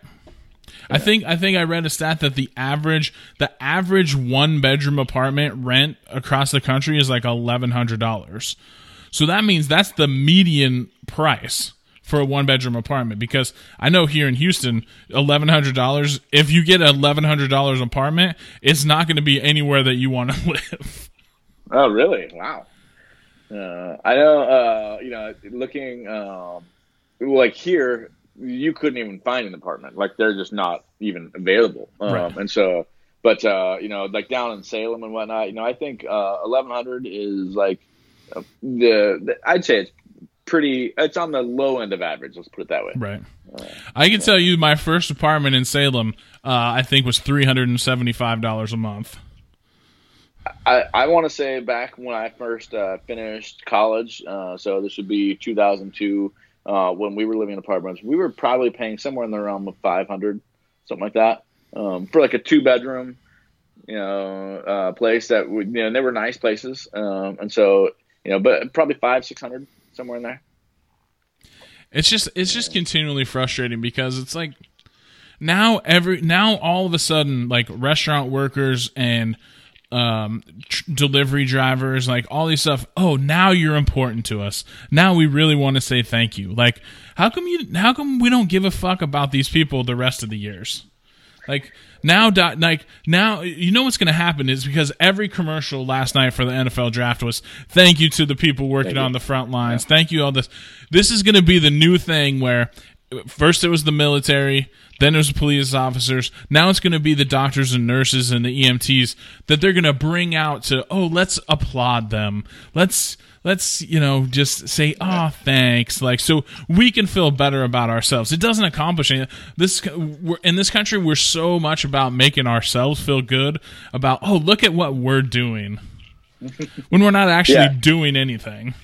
S2: I think I think I read a stat that the average the average one bedroom apartment rent across the country is like eleven hundred dollars. So that means that's the median price for a one bedroom apartment because I know here in Houston, eleven hundred dollars. If you get an eleven hundred dollars apartment, it's not going to be anywhere that you want to live.
S3: Oh, really? Wow. Uh, I know. Uh, you know, looking um, like here, you couldn't even find an apartment. Like they're just not even available. Um, right. And so, but uh, you know, like down in Salem and whatnot, you know, I think uh, eleven hundred is like uh, the, the I'd say it's pretty. It's on the low end of average. Let's put it that way.
S2: Right. Uh, I can tell you, my first apartment in Salem, uh, I think was three hundred and seventy-five dollars a month.
S3: I, I want to say back when I first uh, finished college, uh, so this would be 2002, uh, when we were living in apartments, we were probably paying somewhere in the realm of 500, something like that, um, for like a two bedroom, you know, uh, place that would, you know, they were nice places, um, and so you know, but probably five, six hundred somewhere in there.
S2: It's just it's just continually frustrating because it's like now every now all of a sudden like restaurant workers and um tr- delivery drivers like all these stuff oh now you're important to us. Now we really want to say thank you. Like how come you how come we don't give a fuck about these people the rest of the years? Like now, like now, you know what's going to happen is because every commercial last night for the NFL draft was "Thank you to the people working on the front lines. Yeah. Thank you all this." This is going to be the new thing where first it was the military, then it was police officers. Now it's going to be the doctors and nurses and the EMTs that they're going to bring out to. Oh, let's applaud them. Let's let's you know just say oh thanks. Like so we can feel better about ourselves. It doesn't accomplish anything this in this country we're so much about making ourselves feel good about oh look at what we're doing. When we're not actually yeah. doing anything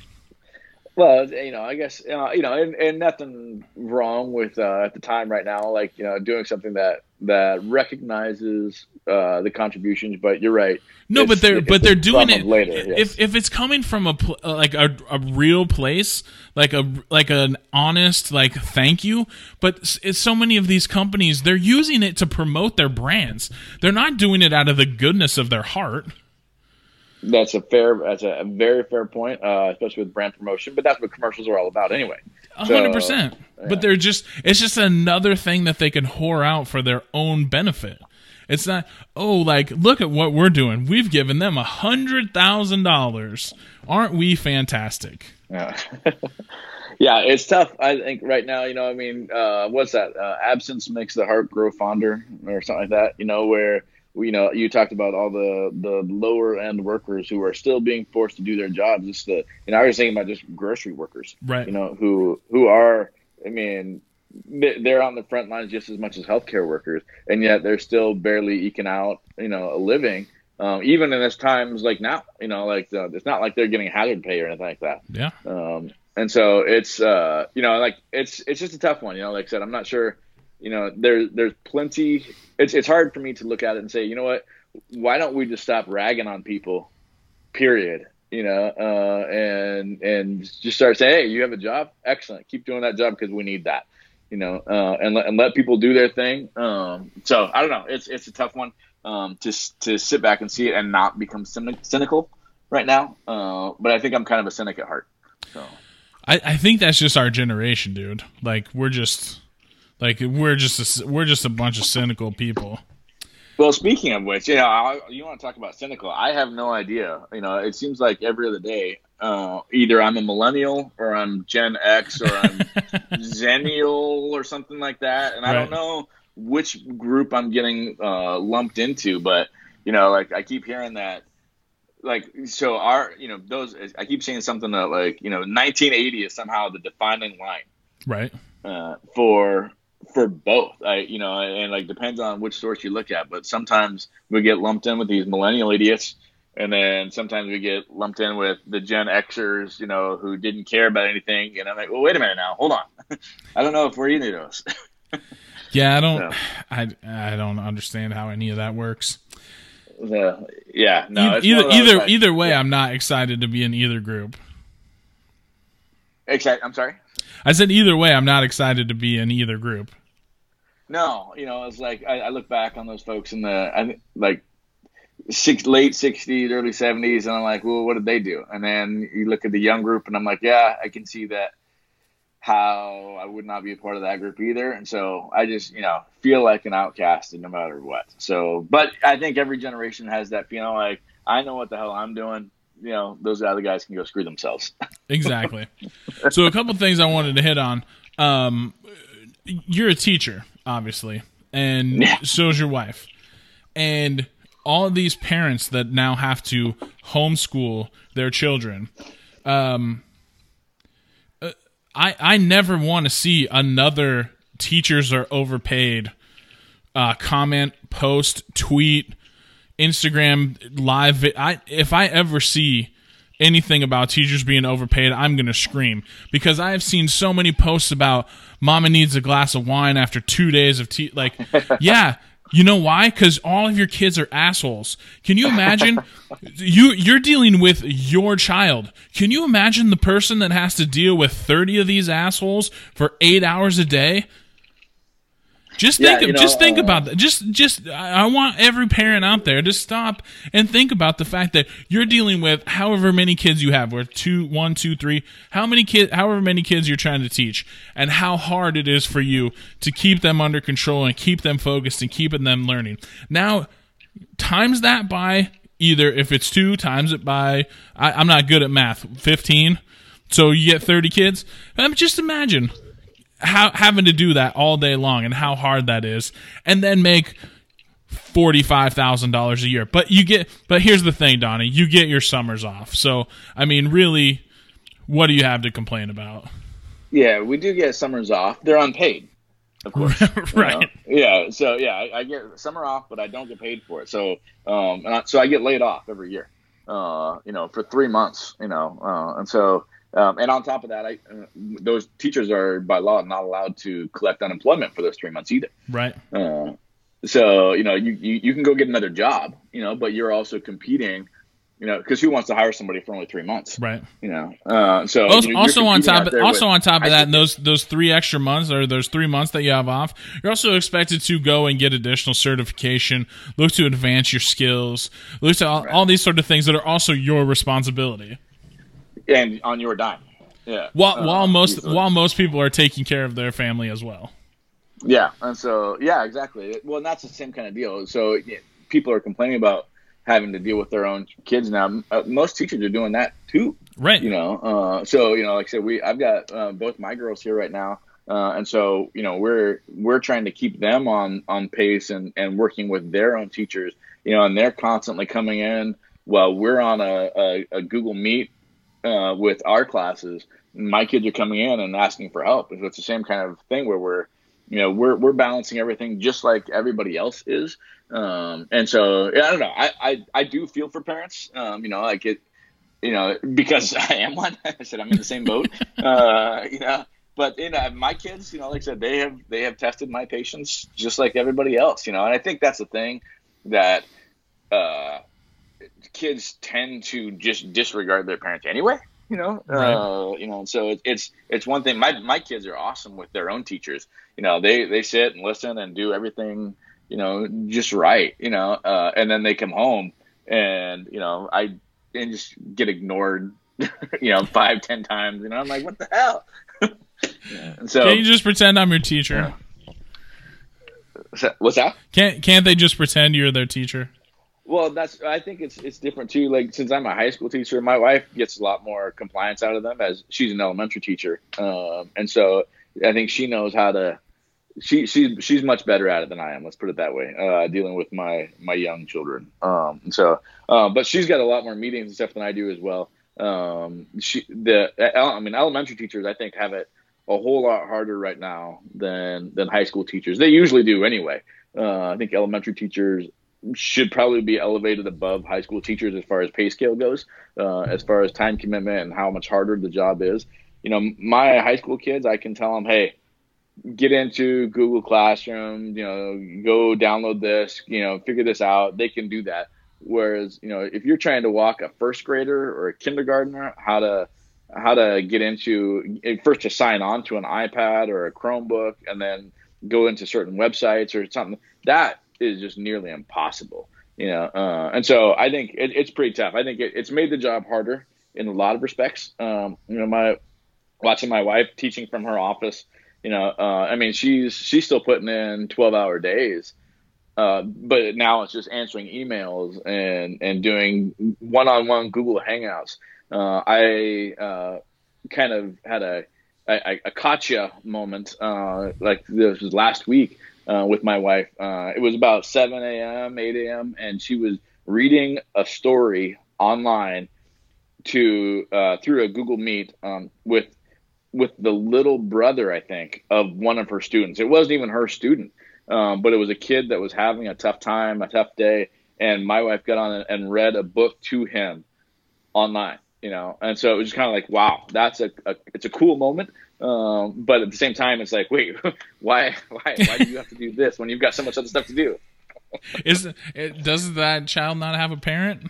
S3: Well, you know, I guess uh, you know, and, and nothing wrong with uh, at the time right now, like you know, doing something that that recognizes uh, the contributions. But you're right.
S2: No, but they're but they're doing it
S3: later. yes.
S2: If if it's coming from a pl- uh, like a, a real place, like a like an honest like thank you, but it's so many of these companies they're using it to promote their brands. They're not doing it out of the goodness of their heart.
S3: That's a fair. That's a very fair point, uh, especially with brand promotion. But that's what commercials are all about, anyway.
S2: A
S3: So,
S2: hundred percent. But they're just it's just another thing that they can whore out for their own benefit. It's not oh like look at what we're doing. We've given them a hundred thousand dollars. Aren't we fantastic?
S3: Yeah. yeah, it's tough. I think right now, you know, I mean, uh, what's that? Uh, absence makes the heart grow fonder, or something like that. You know, where you know you talked about all the the lower end workers who are still being forced to do their jobs. Just the you know, I was thinking about just grocery workers,
S2: Right.
S3: You know, who who are, I mean. they- They're on the front lines just as much as healthcare workers, and yet they're still barely eking out, you know, a living. Um, even in this times like now, you know, like uh, it's not like they're getting hazard pay or anything like that.
S2: Yeah.
S3: Um, and so it's uh, you know like it's it's just a tough one. You know, like I said, I'm not sure. You know, there there's plenty. It's it's hard for me to look at it and say, you know what, why don't we just stop ragging on people? Period. You know, uh, and and just start saying, hey, you have a job, excellent, keep doing that job because we need that. You know, uh, and let and let people do their thing. Um, so I don't know. It's it's a tough one um, to to sit back and see it and not become cynical right now. Uh, but I think I'm kind of a cynic at heart. So.
S2: I, I think that's just our generation, dude. Like we're just like we're just a, we're just a bunch of cynical people.
S3: Well, speaking of which, you know, I, you want to talk about cynical? I have no idea. You know, it seems like every other day, uh, either I'm a millennial or I'm Gen X or I'm Xennial or something like that, and I don't know which group I'm getting uh, lumped into. But you know, like I keep hearing that. Like so, our you know those I keep saying something that like you know 1980 is somehow the defining line
S2: Right.
S3: uh, for for both. I you know, and like depends on which source you look at. But sometimes we get lumped in with these millennial idiots, and then sometimes we get lumped in with the Gen Xers, you know, who didn't care about anything. And I'm like, well, wait a minute now, hold on. I don't know if we're either of those.
S2: Yeah, I don't
S3: So.
S2: I I don't understand how any of that works.
S3: Uh, yeah, no.
S2: Either
S3: one of those,
S2: either
S3: like-
S2: either way, I'm not excited to be in either group.
S3: Except, I'm sorry.
S2: I said either way, I'm not excited to be in either group.
S3: No, you know, it's like I, I look back on those folks in the I like six, late '60s, early '70s, and I'm like, well, what did they do? And then you look at the young group, and I'm like, yeah, I can see that how I would not be a part of that group either. And so I just, you know, feel like an outcast no matter what. So, but I think every generation has that feeling like I know what the hell I'm doing. You know, those other guys can go screw themselves.
S2: Exactly. so a couple things I wanted to hit on. Um, you're a teacher, obviously, and
S3: Yeah.
S2: so is your wife, and all of these parents that now have to homeschool their children. Um, uh, I I never want to see another teachers are overpaid. Uh, comment, post, tweet, Instagram live. I if I ever see anything about teachers being overpaid, I'm gonna scream because I have seen so many posts about mama needs a glass of wine after two days of tea. Like, yeah. You know why? Because all of your kids are assholes. Can you imagine? you you're dealing with your child. Can you imagine the person that has to deal with thirty of these assholes for eight hours a day? Just
S3: Yeah,
S2: think,
S3: you know,
S2: just think
S3: uh,
S2: about that. Just, just, I want every parent out there to stop and think about the fact that you're dealing with however many kids you have, or two, one, two, three, how many kids, however many kids you're trying to teach, and how hard it is for you to keep them under control and keep them focused and keeping them learning. Now, times that by either if it's two times it by I, I'm not good at math, fifteen. So you get thirty kids. Um, just imagine how having to do that all day long and how hard that is, and then make forty five thousand dollars a year. But you get but here's the thing, Donnie, you get your summers off. So I mean really what do you have to complain about?
S3: Yeah, we do get summers off. They're unpaid, of course. you
S2: right.
S3: know? Yeah. So yeah, I, I get summer off, but I don't get paid for it. So um, and I, so I get laid off every year. Uh, you know, for three months. You know, uh, and so Um, and on top of that, I, uh, those teachers are by law not allowed to collect unemployment for those three months either.
S2: Right.
S3: Uh, so you know you, you you can go get another job, you know, but you're also competing you know, because who wants to hire somebody for only three months?
S2: Right.
S3: You know, uh, so
S2: also,
S3: you're,
S2: also on top,
S3: of,
S2: also on top of that,
S3: think,
S2: those those three extra months or those three months that you have off, you're also expected to go and get additional certification, look to advance your skills, look to all, right. all these sort of things that are also your responsibility,
S3: and on your dime. Yeah.
S2: While uh, while most easily. while most people are taking care of their family as well.
S3: Yeah, and so yeah, exactly. Well, and that's the same kind of deal. So yeah, people are complaining about having to deal with their own kids now. Uh, most teachers are doing that too,
S2: right?
S3: You know, uh, so you know, like I said, we I've got uh, both my girls here right now, uh, and so you know, we're we're trying to keep them on on pace and and working with their own teachers, you know, and they're constantly coming in while we're on a, a, a Google Meet uh, with our classes. My kids are coming in and asking for help. So it's the same kind of thing where we're you know we're we're balancing everything just like everybody else is um, and so i don't know I, I i do feel for parents um, you know like it you know because i am one i said i'm in the same boat uh, you know but you know my kids you know like i said they have they have tested my patience just like everybody else you know and i think that's the thing that uh, kids tend to just disregard their parents anyway you know? Right. uh, you know so it, it's it's one thing. My my kids are awesome with their own teachers. You know they they sit and listen and do everything you know just right you know? Uh, and then they come home and you know i and just get ignored you know five ten times you know i'm like what the hell?
S2: Yeah. and so can you just pretend i'm your teacher?
S3: Yeah. what's that?
S2: Can't can't they just pretend you're their teacher
S3: well, that's I think it's it's different too. Like since I'm a high school teacher, my wife gets a lot more compliance out of them as she's an elementary teacher, um, and so I think she knows how to. She she's she's much better at it than I am. Let's put it that way. Uh, dealing with my my young children. Um, and so, uh, but she's got a lot more meetings and stuff than I do as well. Um, she the I mean elementary teachers I think have it a whole lot harder right now than than high school teachers. They usually do anyway. Uh, I think elementary teachers should probably be elevated above high school teachers as far as pay scale goes, uh, as far as time commitment and how much harder the job is. You know, my high school kids, I can tell them, hey, get into Google Classroom, you know, go download this, you know, figure this out. They can do that. Whereas, you know, if you're trying to walk a first grader or a kindergartner, how to how to get into first to sign on to an iPad or a Chromebook and then go into certain websites or something that is just nearly impossible. You know, uh, and so I think it, it's pretty tough. I think it, it's made the job harder in a lot of respects. Um, you know, my watching my wife teaching from her office. You know, uh, I mean, she's she's still putting in twelve hour days, uh, but now it's just answering emails and and doing one on one Google Hangouts. Uh, I uh, kind of had a a, a gotcha moment uh, like this was last week uh, with my wife. Uh, it was about 7 a.m., 8 a.m., and she was reading a story online to uh, through a Google Meet um, with with the little brother, I think, of one of her students. It wasn't even her student, um, but it was a kid that was having a tough time, a tough day, and my wife got on and read a book to him online. You know, and so it was just kind of like, wow, that's a, a it's a cool moment um, but at the same time, it's like, wait, why, why, why do you have to do this when you've got so much other stuff to do?
S2: Is it, does that child not have a parent?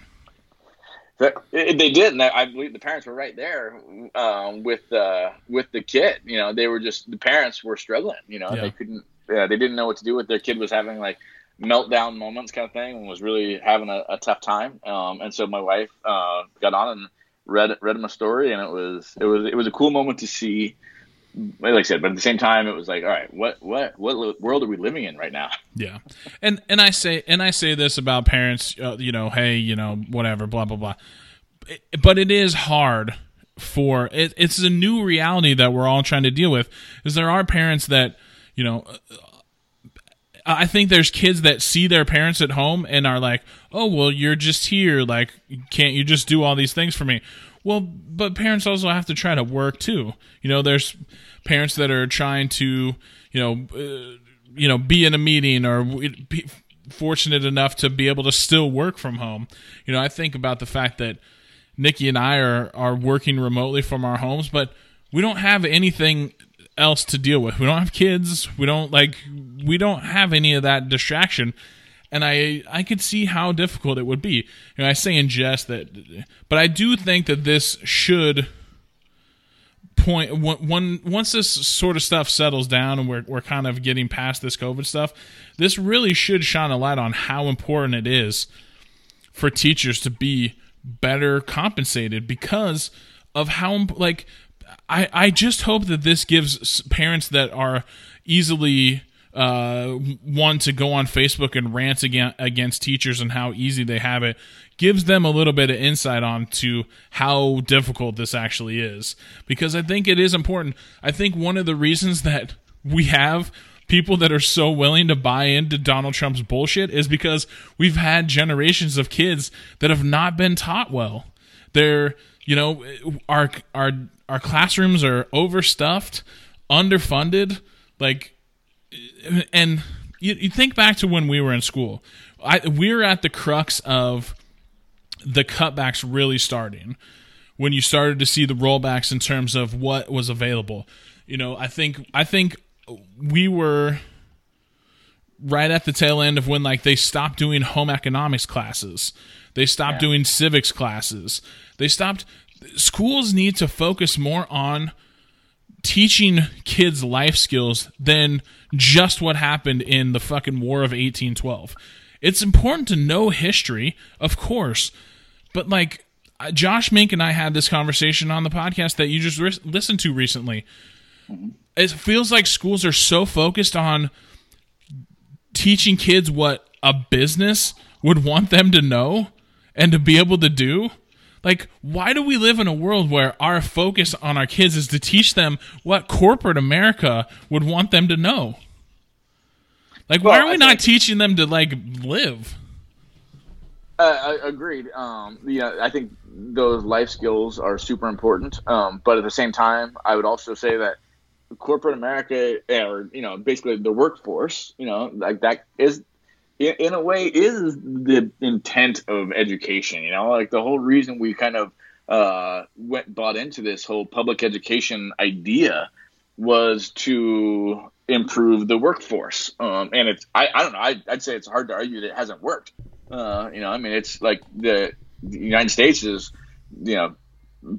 S3: They did, and I believe the parents were right there um, with uh, with the kid. You know, they were just the parents were struggling. You know, yeah. they couldn't, yeah, they didn't know what to do with their kid was having like meltdown moments kind of thing and was really having a, a tough time. Um, and so my wife uh, got on and read read him a story, and it was it was it was a cool moment to see like I said, but at the same time, it was like, all right, what what what world are we living in right now?
S2: Yeah, and and I say and I say this about parents, uh, you know, hey, you know, whatever, blah blah blah. But it is hard for it, it's a new reality that we're all trying to deal with. Is there are parents that you know. I think there's kids that see their parents at home and are like, "Oh, well, you're just here. Like, can't you just do all these things for me?" Well, but parents also have to try to work too. You know, there's parents that are trying to, you know, uh, you know, be in a meeting or be fortunate enough to be able to still work from home. You know, I think about the fact that Nikki and I are are working remotely from our homes, but we don't have anything else to deal with. We don't have kids. We don't like we don't have any of that distraction. And I I could see how difficult it would be. You know, I say in jest that but I do think that this should point when once this sort of stuff settles down and we're we're kind of getting past this COVID stuff, this really should shine a light on how important it is for teachers to be better compensated because of how like I I just hope that this gives parents that are easily uh, one to go on Facebook and rant against, against teachers and how easy they have it gives them a little bit of insight on to how difficult this actually is because I think it is important. I think one of the reasons that we have people that are so willing to buy into Donald Trump's bullshit is because we've had generations of kids that have not been taught well. They're, you know, our our our classrooms are overstuffed, underfunded, like and you, you think back to when we were in school. I, we're at the crux of the cutbacks really starting when you started to see the rollbacks in terms of what was available. You know, I think I think we were right at the tail end of when like they stopped doing home economics classes. They stopped yeah. doing civics classes. They stopped schools need to focus more on teaching kids life skills than just what happened in the fucking War of 1812. It's important to know history, of course, but like Josh Mink and I had this conversation on the podcast that you just re- listened to recently. It feels like schools are so focused on teaching kids what a business would want them to know and to be able to do like, why do we live in a world where our focus on our kids is to teach them what corporate America would want them to know? Like, well, why are we I not think, teaching them to like live?
S3: Uh, I agreed. Um, yeah, I think those life skills are super important. Um, but at the same time, I would also say that corporate America, or you know, basically the workforce, you know, like that is in, a way is the intent of education. You know, like the whole reason we kind of uh, went bought into this whole public education idea was to improve the workforce. Um, and it's I, I don't know I, would say it's hard to argue that it hasn't worked. Uh, you know, I mean, it's like the, the United States is you know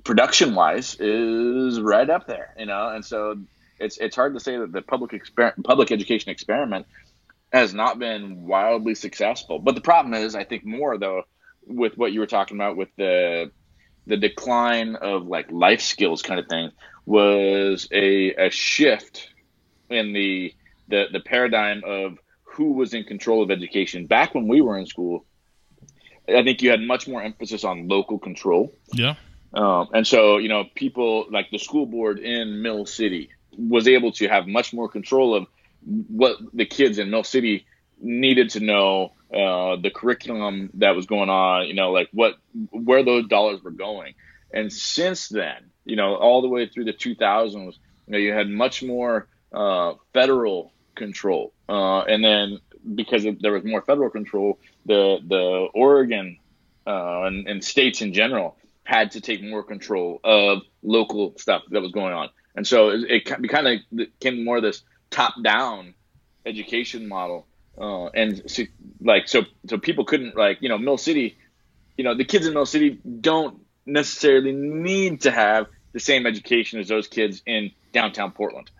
S3: production wise is right up there. You know, and so it's it's hard to say that the public exper- public education experiment has not been wildly successful. But the problem is, I think more though, with what you were talking about with the the decline of like life skills kind of thing was a, a shift in the, the the paradigm of who was in control of education. Back when we were in school i think you had much more emphasis on local control.
S2: Yeah.
S3: Um, and so you know people like the school board in mill city was able to have much more control of what the kids in Mill City needed to know uh, the curriculum that was going on, you know, like what where those dollars were going. And since then, you know, all the way through the 2000s, you know, you had much more uh, federal control, uh, and then because there was more federal control, the the Oregon uh, and, and states in general had to take more control of local stuff that was going on. And so it, it kind of became more of this top down education model. Uh, and so, like so so people couldn't like you know Mill City, you know the kids in Mill City don't necessarily need to have the same education as those kids in downtown Portland,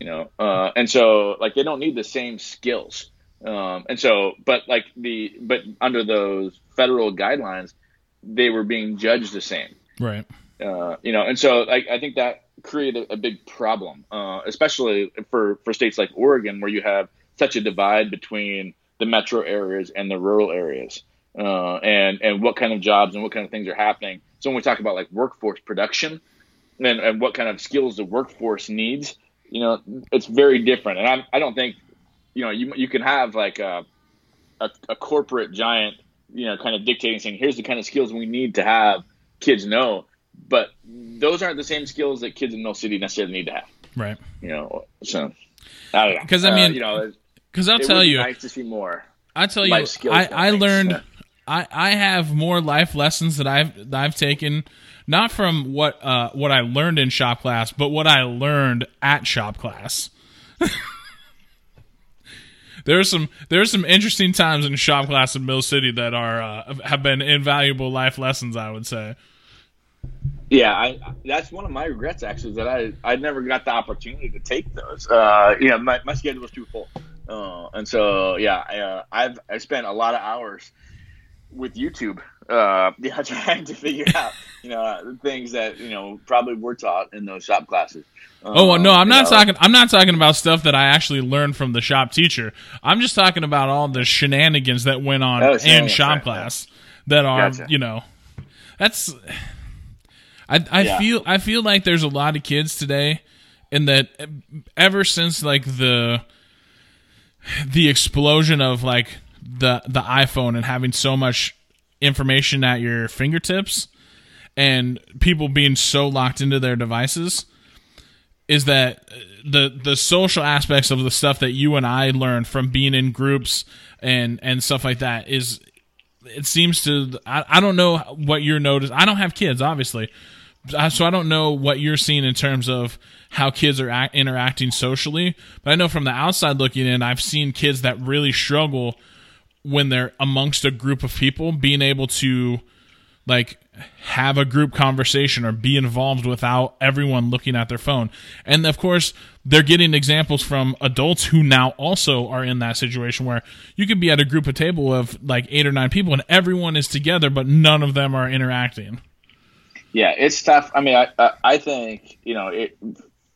S3: you know, uh, and so like they don't need the same skills. Um, and so, but like the but under those federal guidelines, they were being judged the same,
S2: right?
S3: Uh, you know, and so like I think that create a, a big problem, uh, especially for, for states like Oregon, where you have such a divide between the metro areas and the rural areas, uh, and and what kind of jobs and what kind of things are happening. So when we talk about like workforce production and, and what kind of skills the workforce needs, you know, it's very different. And I I don't think, you know, you you can have like a, a, a corporate giant, you know, kind of dictating saying here's the kind of skills we need to have kids know but those aren't the same skills that kids in Mill City necessarily need to have.
S2: Right.
S3: You know, so I don't know.
S2: Because I mean, uh, you know, because I'll tell you,
S3: nice to see more.
S2: I tell you, I, I learned. I I have more life lessons that I've that I've taken not from what uh what I learned in shop class, but what I learned at shop class. there's some there's some interesting times in shop class in Mill City that are uh, have been invaluable life lessons. I would say.
S3: Yeah, I, that's one of my regrets actually that I I never got the opportunity to take those. Uh, you know, my, my schedule was too full, uh, and so yeah, I, uh, I've I spent a lot of hours with YouTube, uh, yeah, trying to figure out you know things that you know probably were taught in those shop classes.
S2: Oh no,
S3: Um,
S2: I'm not
S3: know,
S2: talking. I'm not talking about stuff that I actually learned from the shop teacher. I'm just talking about all the shenanigans that went on
S3: Oh,
S2: in shop
S3: right,
S2: class that are,
S3: Gotcha.
S2: you know, that's. I I
S3: Yeah.
S2: feel I feel like there's a lot of kids today, and that ever since like the the explosion of like the the iPhone and having so much information at your fingertips and people being so locked into their devices is that the the social aspects of the stuff that you and I learned from being in groups and and stuff like that is it seems to I, I don't know what you're notice I don't have kids obviously. So I don't know what you're seeing in terms of how kids are act, interacting socially. But I know from the outside looking in I've seen kids that really struggle when they're amongst a group of people being able to like have a group conversation or be involved without everyone looking at their phone. And of course, they're getting examples from adults who now also are in that situation where you could be at a group of table of like eight or nine people and everyone is together but none of them are interacting.
S3: Yeah, it's tough. I mean, I I, think you know it.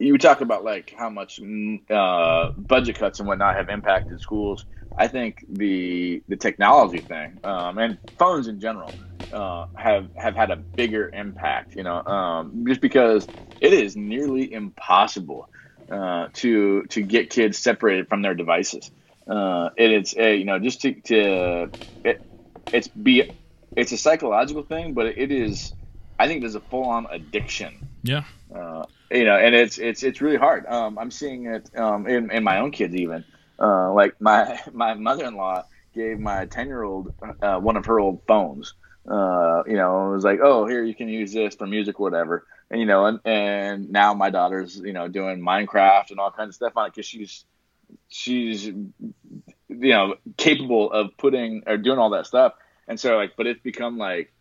S3: You talk about like how much mm, uh, budget cuts and whatnot have impacted schools. I think the the technology thing um, and phones in general uh, have have had a bigger impact. You know, um, just because it is nearly impossible uh, to to get kids separated from their devices. Uh, it, it's uh, you know just to, to it, it's be it's a psychological thing, but it is I think there's a full on addiction
S2: Yeah.
S3: uh, you know, and it's it's it's really hard. Um, I'm seeing it um, in in my own kids even. Uh, like my my mother in law gave my ten year old uh, one of her old phones. Uh, you know, it was like, oh, here you can use this for music, or whatever. And you know, and, and now my daughter's you know doing Minecraft and all kinds of stuff on it because she's she's you know capable of putting or doing all that stuff. And so like, but it's become like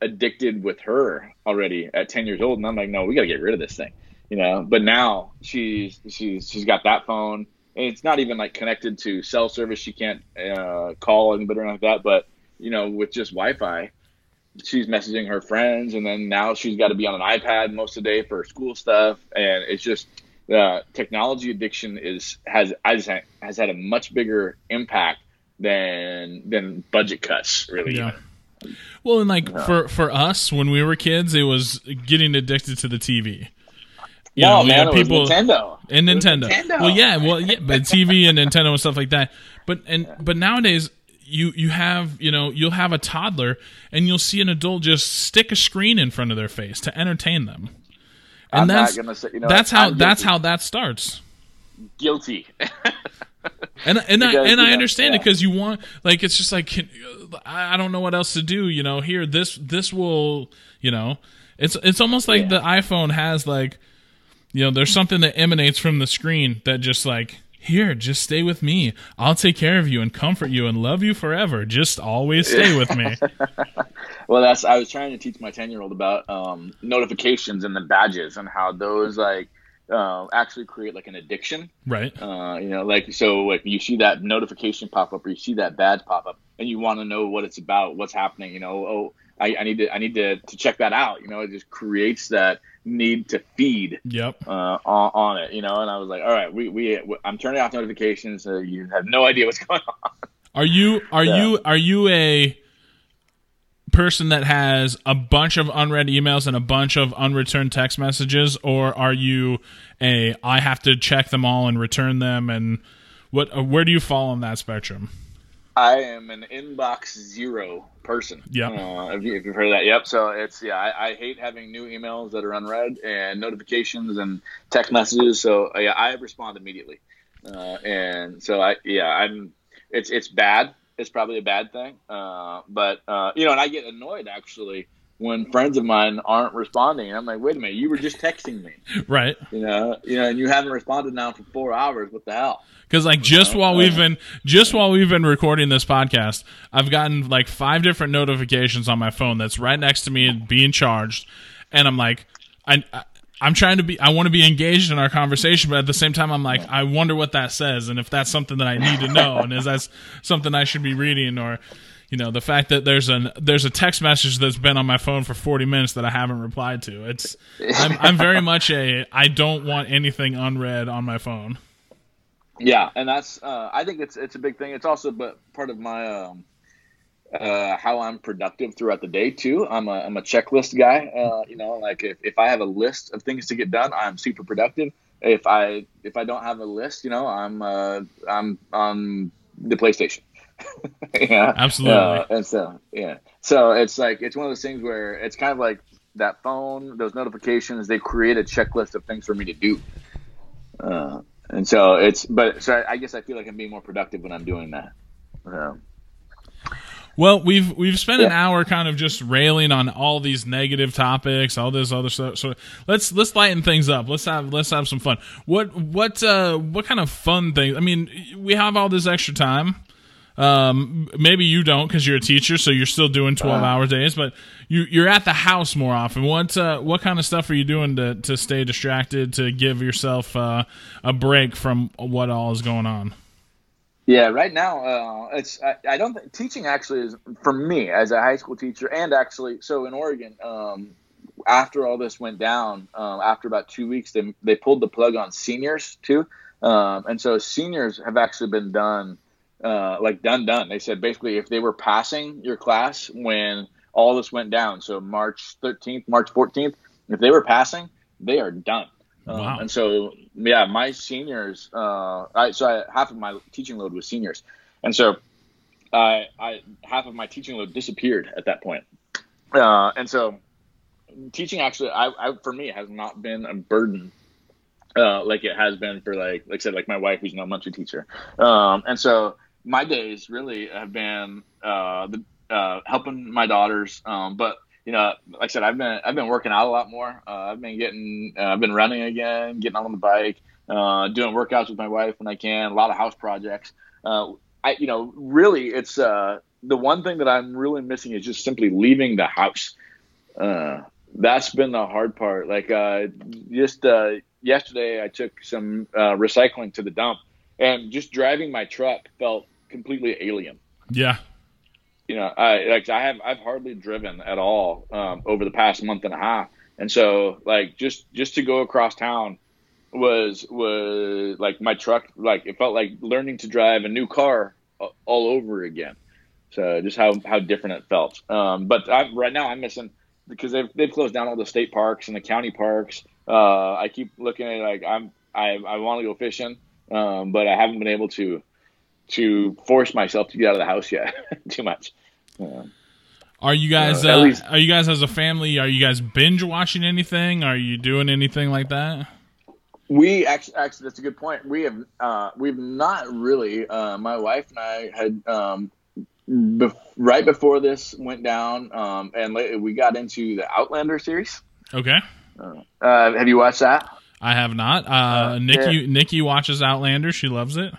S3: addicted with her already at 10 years old and i'm like no we got to get rid of this thing you know but now she's she's she's got that phone and it's not even like connected to cell service. She can't uh, call anybody or anything like that. But you know with just wi-fi she's messaging her friends and then now she's got to be on an ipad most of the day for school stuff. And it's just uh, technology addiction is has has has had a much bigger impact than than budget cuts really.
S2: Yeah. Well, and like for for us when we were kids, it was getting addicted to the TV. You
S3: no
S2: know,
S3: man
S2: had people
S3: nintendo
S2: and Nintendo.
S3: Nintendo.
S2: Well, yeah, well, yeah, but TV and Nintendo and stuff like that. But and but nowadays you you have you know you'll have a toddler and you'll see an adult just stick a screen in front of their face to entertain them. And
S3: I'm not
S2: that's
S3: gonna say- you know,
S2: that's how that's how that starts.
S3: guilty
S2: And and I and
S3: you
S2: I
S3: know,
S2: understand it because you want like it's just like can, I I don't know what else to do. You know, here this this will you know it's it's almost like
S3: Yeah.
S2: the iPhone has like you know there's something that emanates from the screen that just like here just stay with me. I'll take care of you and comfort you and love you forever. Just always stay with me.
S3: Well that's i was trying to teach my 10 year old about um, notifications and the badges and how those like uh, actually create like an addiction.
S2: Right.
S3: Uh, you know like so like you see that notification pop up or you see that badge pop up and you want to know what it's about what's happening you know oh I, I need to i need to, to check that out. You know it just creates that need to feed
S2: yep
S3: uh, on, on it you know and i was like all right we, we i'm turning off notifications so you have no idea what's going on
S2: Are you are
S3: Yeah.
S2: you are you a person that has a bunch of unread emails and a bunch of unreturned text messages or are you a I have to check them all and return them and what where do you fall on that spectrum?
S3: I am an inbox zero person.
S2: Yeah.
S3: Uh, if, you, if you've heard of that, yep. So it's yeah, I, I hate having new emails that are unread and notifications and text messages. So uh, yeah, I respond immediately. Uh, and so I yeah, I'm it's it's bad It's probably a bad thing. Uh, but uh, you know, and I get annoyed actually when friends of mine aren't responding. I'm like, wait a minute, you were just texting me,
S2: right?
S3: You know, you know, and you haven't responded now for four hours. What the hell?
S2: Because like just while we've been just while we've been recording this podcast, I've gotten like five different notifications on my phone that's right next to me being charged, and I'm like, I. I'm trying to be. I want to be engaged in our conversation, but at the same time, I'm like, I wonder what that says, and if that's something that I need to know, and is that something I should be reading, or you know the fact that there's an there's a text message that's been on my phone for 40 minutes that I haven't replied to. It's I'm, I'm very much a I don't want anything unread on my phone.
S3: Yeah, and that's uh, I think it's it's a big thing. It's also but part of my um, uh, how I'm productive throughout the day too. I'm a I'm a checklist guy. Uh, you know, like if, if I have a list of things to get done, I'm super productive. If I if I don't have a list, you know, I'm uh, I'm on the PlayStation.
S2: yeah, absolutely. Uh,
S3: and so yeah, so it's like it's one of those things where it's kind of like that phone, those notifications. They create a checklist of things for me to do. Uh, and so it's, but so I, I, guess I feel like I'm being more productive when I'm doing that.
S2: well, we've we've spent yeah. an hour kind of just railing on all these negative topics, all this other stuff. So let's let's lighten things up. Let's have let's have some fun. What what uh what kind of fun things? I mean, we have all this extra time. Um, maybe you don't because you're a teacher, so you're still doing 12 uh, hour days. But you you're at the house more often. What uh, what kind of stuff are you doing to to stay distracted to give yourself uh, a break from what all is going on?
S3: Yeah, right now uh, it's I, I don't think teaching actually is for me as a high school teacher and actually so in Oregon. Um, after all this went down, um, after about two weeks, they they pulled the plug on seniors too, um, and so seniors have actually been done uh, like done done. They said basically if they were passing your class when all this went down. So March 13th, March 14th, if they were passing, they are done. Um, wow. Um, and so, yeah, my seniors, uh, I, so I, half of my teaching load was seniors. And so I, I, half of my teaching load disappeared at that point. Uh, and so teaching actually, I, I, for me, has not been a burden uh, like it has been for like, like I said, like my wife, who's an elementary teacher. Um, and so my days really have been uh, the, uh, helping my daughters. Um, but you know, like I said, I've been I've been working out a lot more. Uh, I've been getting uh, I've been running again, getting on the bike, uh, doing workouts with my wife when I can. A lot of house projects. Uh, I you know really it's the one thing that I'm really missing is just simply leaving the house. That's been the hard part. Like just yesterday, I took some recycling to the dump, and just driving my truck felt completely alien.
S2: Yeah
S3: you know, I like I have I've hardly driven at all um, over the past month and a half, and so like just just to go across town was was like my truck like it felt like learning to drive a new car all over again. So just how how different it felt. Um, but I'm, right now I'm missing because they've they've closed down all the state parks and the county parks. Uh, I keep looking at it like I'm I I want to go fishing, um, but I haven't been able to to force myself to get out of the house yet too much. Yeah.
S2: Are you guys uh, uh, least, are you guys as a family are you guys binge watching anything? Are you doing anything like that?
S3: We actually, actually that's a good point. We have uh, we've not really. Uh, my wife and I had um, bef- right before this went down, um, and we got into the Outlander series.
S2: Okay.
S3: Uh, have you watched that?
S2: I have not. Uh, Nikki yeah. Nikki watches Outlander. She loves it.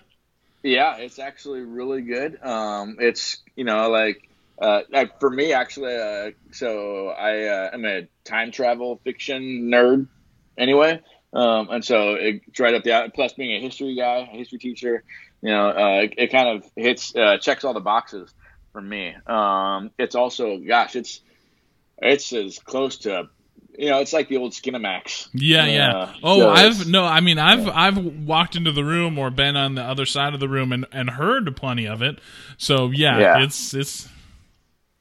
S3: Yeah, it's actually really good. Um, it's you know like uh, for me actually. Uh, so I uh, am a time travel fiction nerd anyway, um, and so it's right up the plus being a history guy, a history teacher. You know, uh, it, it, kind of hits uh, checks all the boxes for me. Um, it's also, gosh, it's it's as close to you know, it's like the old Skinemax.
S2: Yeah, yeah. Uh, oh, so I've no, I mean, I've yeah. I've walked into the room or been on the other side of the room and, and heard plenty of it. So yeah, yeah. it's it's.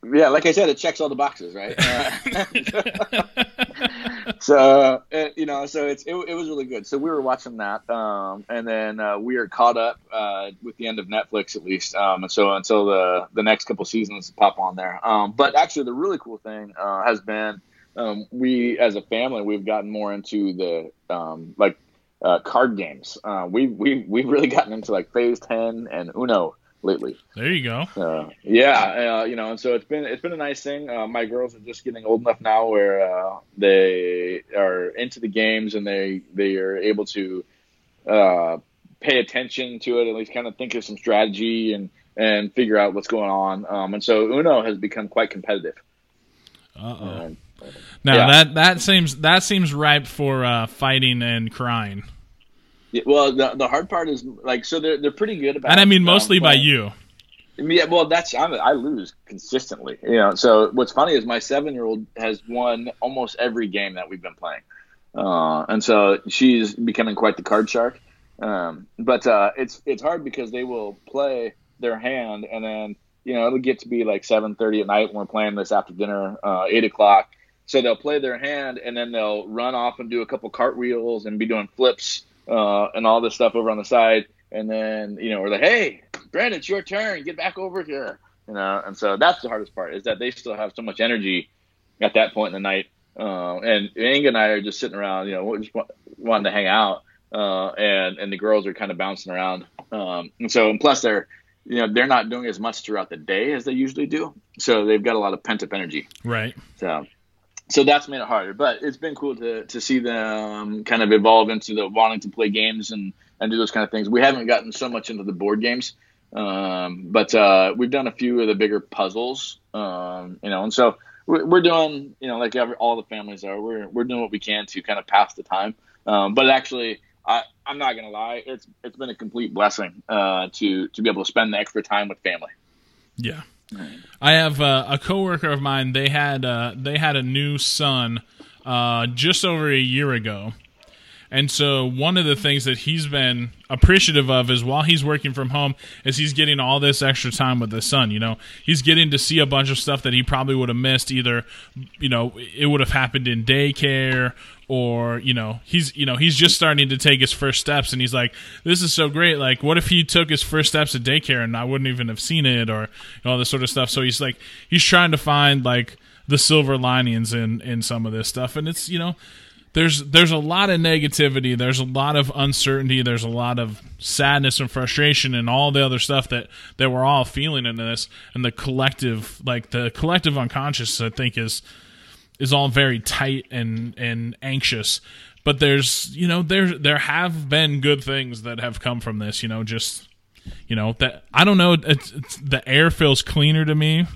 S3: Yeah, like I said, it checks all the boxes, right? Uh, so uh, you know, so it's it, it, was really good. So we were watching that, um, and then uh, we are caught up uh, with the end of Netflix at least, um, and so until the the next couple seasons pop on there. Um, but actually, the really cool thing uh, has been um, we as a family we've gotten more into the um, like uh, card games. Uh, we we we've really gotten into like Phase Ten and Uno lately.
S2: There you go.
S3: Uh, yeah, uh, you know, and so it's been it's been a nice thing. Uh, my girls are just getting old enough now where uh, they are into the games and they they are able to uh, pay attention to it, at least kind of think of some strategy and and figure out what's going on. Um, and so Uno has become quite competitive.
S2: Uh oh. Now
S3: yeah.
S2: that that seems that seems ripe for uh, fighting and crying,
S3: yeah, well, the the hard part is like so they're they're pretty good about.
S2: and I mean
S3: um,
S2: mostly by you.
S3: Yeah, well, that's I'm, I lose consistently. You know, so what's funny is my seven year old has won almost every game that we've been playing, uh, and so she's becoming quite the card shark. Um, but uh, it's it's hard because they will play their hand, and then you know it'll get to be like seven thirty at night when we're playing this after dinner, uh, eight o'clock. So they'll play their hand, and then they'll run off and do a couple cartwheels and be doing flips uh, and all this stuff over on the side. And then you know we're like, hey, Brandon, it's your turn. Get back over here. You know, and so that's the hardest part is that they still have so much energy at that point in the night. Uh, and Inga and I are just sitting around, you know, just wanting to hang out. Uh, and and the girls are kind of bouncing around. Um, and so and plus they're you know they're not doing as much throughout the day as they usually do. So they've got a lot of pent up energy.
S2: Right.
S3: So, so that's made it harder. But it's been cool to, to see them kind of evolve into the wanting to play games and, and do those kind of things. We haven't gotten so much into the board games, um, but uh, we've done a few of the bigger puzzles. Um, you know, and so we're, we're doing you know like every, all the families are. We're we're doing what we can to kind of pass the time. Um, but actually. I, I'm not gonna lie. It's it's been a complete blessing uh, to to be able to spend the extra time with family.
S2: Yeah. I have uh, a coworker of mine. They had uh, they had a new son uh, just over a year ago, and so one of the things that he's been appreciative of is while he's working from home, is he's getting all this extra time with his son. You know, he's getting to see a bunch of stuff that he probably would have missed. Either, you know, it would have happened in daycare, or you know, he's you know he's just starting to take his first steps, and he's like, this is so great. Like, what if he took his first steps at daycare and I wouldn't even have seen it, or you know, all this sort of stuff. So he's like, he's trying to find like the silver linings in in some of this stuff, and it's you know there's there's a lot of negativity. There's a lot of uncertainty. There's a lot of sadness and frustration and all the other stuff that that we're all feeling in this. And the collective like the collective unconscious i think is is all very tight and and anxious. But there's you know there there have been good things that have come from this you know just you know that i don't know it's, it's, the air feels cleaner to me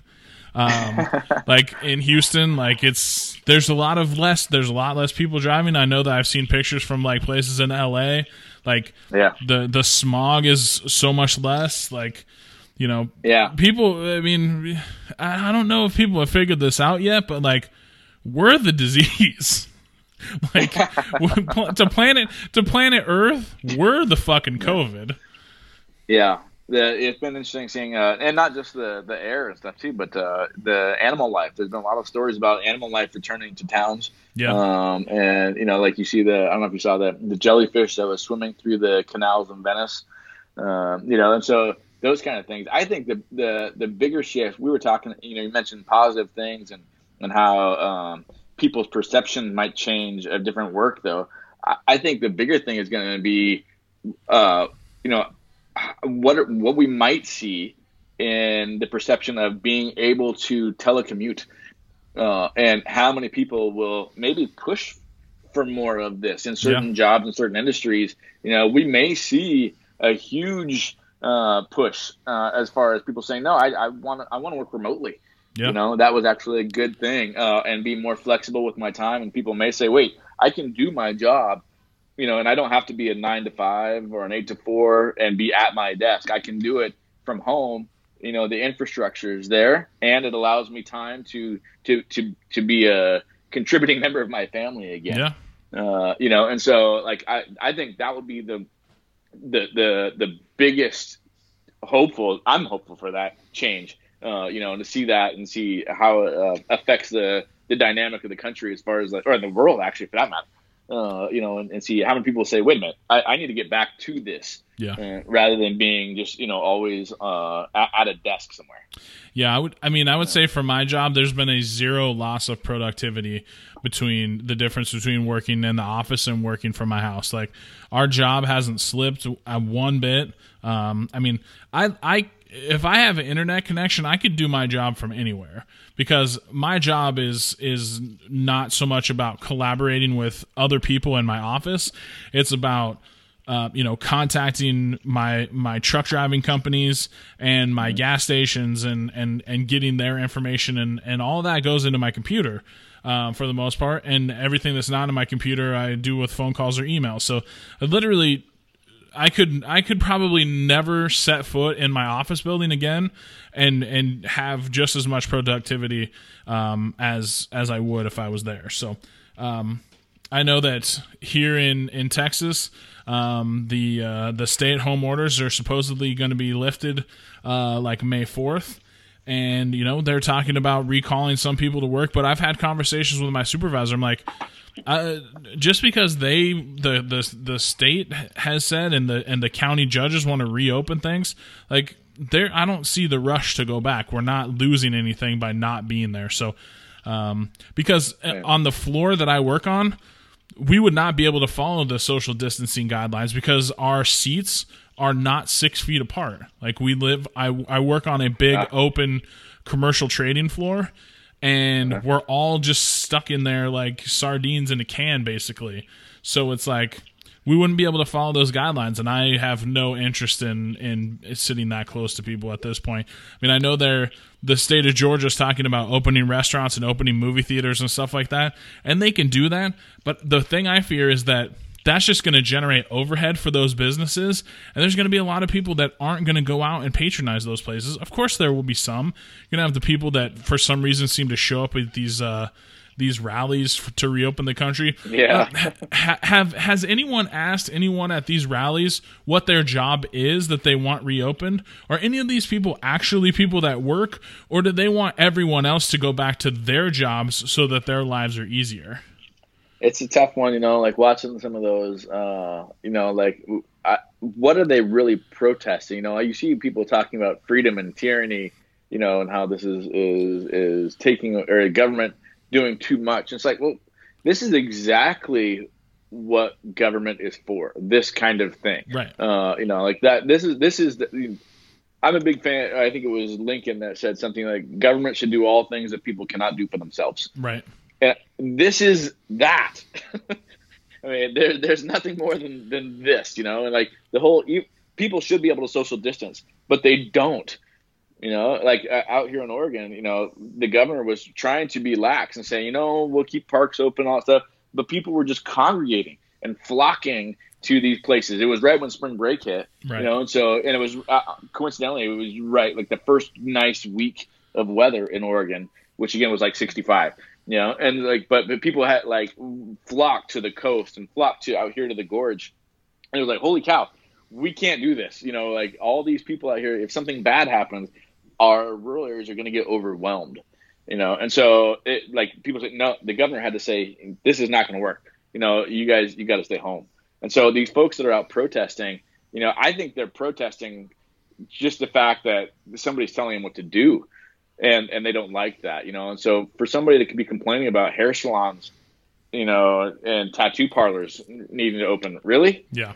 S2: um, like in Houston, like it's there's a lot of less there's a lot less people driving. I know that I've seen pictures from like places in LA, like
S3: Yeah.
S2: the the smog is so much less. Like you know,
S3: Yeah.
S2: people. I mean, I, I don't know if people have figured this out yet, but like we're the disease. like to planet to planet Earth, we're the fucking COVID.
S3: Yeah, the, it's been interesting seeing, uh, and not just the the air and stuff too, but uh, the animal life. There's been a lot of stories about animal life returning to towns.
S2: Yeah.
S3: Um, and you know, like you see the I don't know if you saw that the jellyfish that was swimming through the canals in Venice. Um, you know, and so those kind of things. I think the the the bigger shift. We were talking. You know, you mentioned positive things and and how um, people's perception might change of different work. Though, I, I think the bigger thing is going to be, uh, you know, what what we might see in the perception of being able to telecommute, uh, and how many people will maybe push for more of this in certain jobs in certain industries. You know, we may see a huge uh, push uh, as far as people saying, "No, I want I want to work remotely."
S2: Yeah.
S3: You know, that was actually a good thing, uh, and be more flexible with my time. And people may say, "Wait, I can do my job." You know, and I don't have to be a nine to five or an eight to four and be at my desk. I can do it from home. You know, the infrastructure is there, and it allows me time to to to to be a contributing member of my family again.
S2: Yeah.
S3: Uh, you know, and so like I, I think that would be the the the the biggest hopeful. I'm hopeful for that change. Uh, you know, and to see that and see how it uh, affects the the dynamic of the country as far as like, or the world actually for that matter. Uh, you know, and, and see how many people say, "Wait a minute, I, I need to get back to this,"
S2: Yeah.
S3: uh, rather than being just you know always uh, at, at a desk somewhere.
S2: Yeah, I would. I mean, I would say for my job, there's been a zero loss of productivity between the difference between working in the office and working from my house. Like our job hasn't slipped one bit. Um, I mean, I I if I have an internet connection, I could do my job from anywhere because my job is is not so much about collaborating with other people in my office. It's about uh, you know, contacting my my truck driving companies and my gas stations and and and getting their information and and all that goes into my computer. Uh, for the most part, and everything that's not in my computer, I do with phone calls or emails. So, I literally, I could I could probably never set foot in my office building again, and and have just as much productivity um, as as I would if I was there. So, um, I know that here in in Texas, um, the uh, the stay at home orders are supposedly going to be lifted uh, like May fourth. And you know they're talking about recalling some people to work, but I've had conversations with my supervisor. I'm like, uh, just because they the the the state has said and the and the county judges want to reopen things, like there, I don't see the rush to go back. We're not losing anything by not being there. So, um, because on the floor that I work on, we would not be able to follow the social distancing guidelines because our seats are not six feet apart. Like we live, I, I work on a big ah. open commercial trading floor, and okay. we're all just stuck in there like sardines in a can, basically. So it's like we wouldn't be able to follow those guidelines and i have no interest in in sitting that close to people at this point i mean i know they're the state of georgia is talking about opening restaurants and opening movie theaters and stuff like that and they can do that but the thing i fear is that that's just going to generate overhead for those businesses and there's going to be a lot of people that aren't going to go out and patronize those places of course there will be some you're going to have the people that for some reason seem to show up at these uh, these rallies to reopen the country.
S3: Yeah.
S2: Uh, ha- have has anyone asked anyone at these rallies what their job is that they want reopened? Are any of these people actually people that work, or do they want everyone else to go back to their jobs so that their lives are easier?
S3: It's a tough one, you know. Like watching some of those, uh, you know, like I, what are they really protesting? You know, you see people talking about freedom and tyranny, you know, and how this is is is taking or government doing too much. It's like, well, this is exactly what government is for. This kind of thing,
S2: right?
S3: Uh, you know, like that. This is this is. The, I'm a big fan. I think it was Lincoln that said something like, "Government should do all things that people cannot do for themselves."
S2: Right.
S3: And this is that. I mean, there, there's nothing more than, than this, you know, and like the whole you, people should be able to social distance, but they don't. You know, like uh, out here in Oregon, you know, the governor was trying to be lax and saying, you know, we'll keep parks open, all that stuff. But people were just congregating and flocking to these places. It was right when spring break hit, right. you know, and so and it was uh, coincidentally it was right like the first nice week of weather in Oregon, which again was like 65, you know, and like but, but people had like flocked to the coast and flocked to out here to the gorge, and it was like holy cow, we can't do this, you know, like all these people out here. If something bad happens, our rural areas are going to get overwhelmed, you know. And so, it, like people said, no, the governor had to say this is not going to work. You know, you guys, you got to stay home. And so these folks that are out protesting, you know, I think they're protesting just the fact that somebody's telling them what to do, and and they don't like that, you know. And so for somebody that could be complaining about hair salons, you know, and tattoo parlors needing to open, really,
S2: yeah.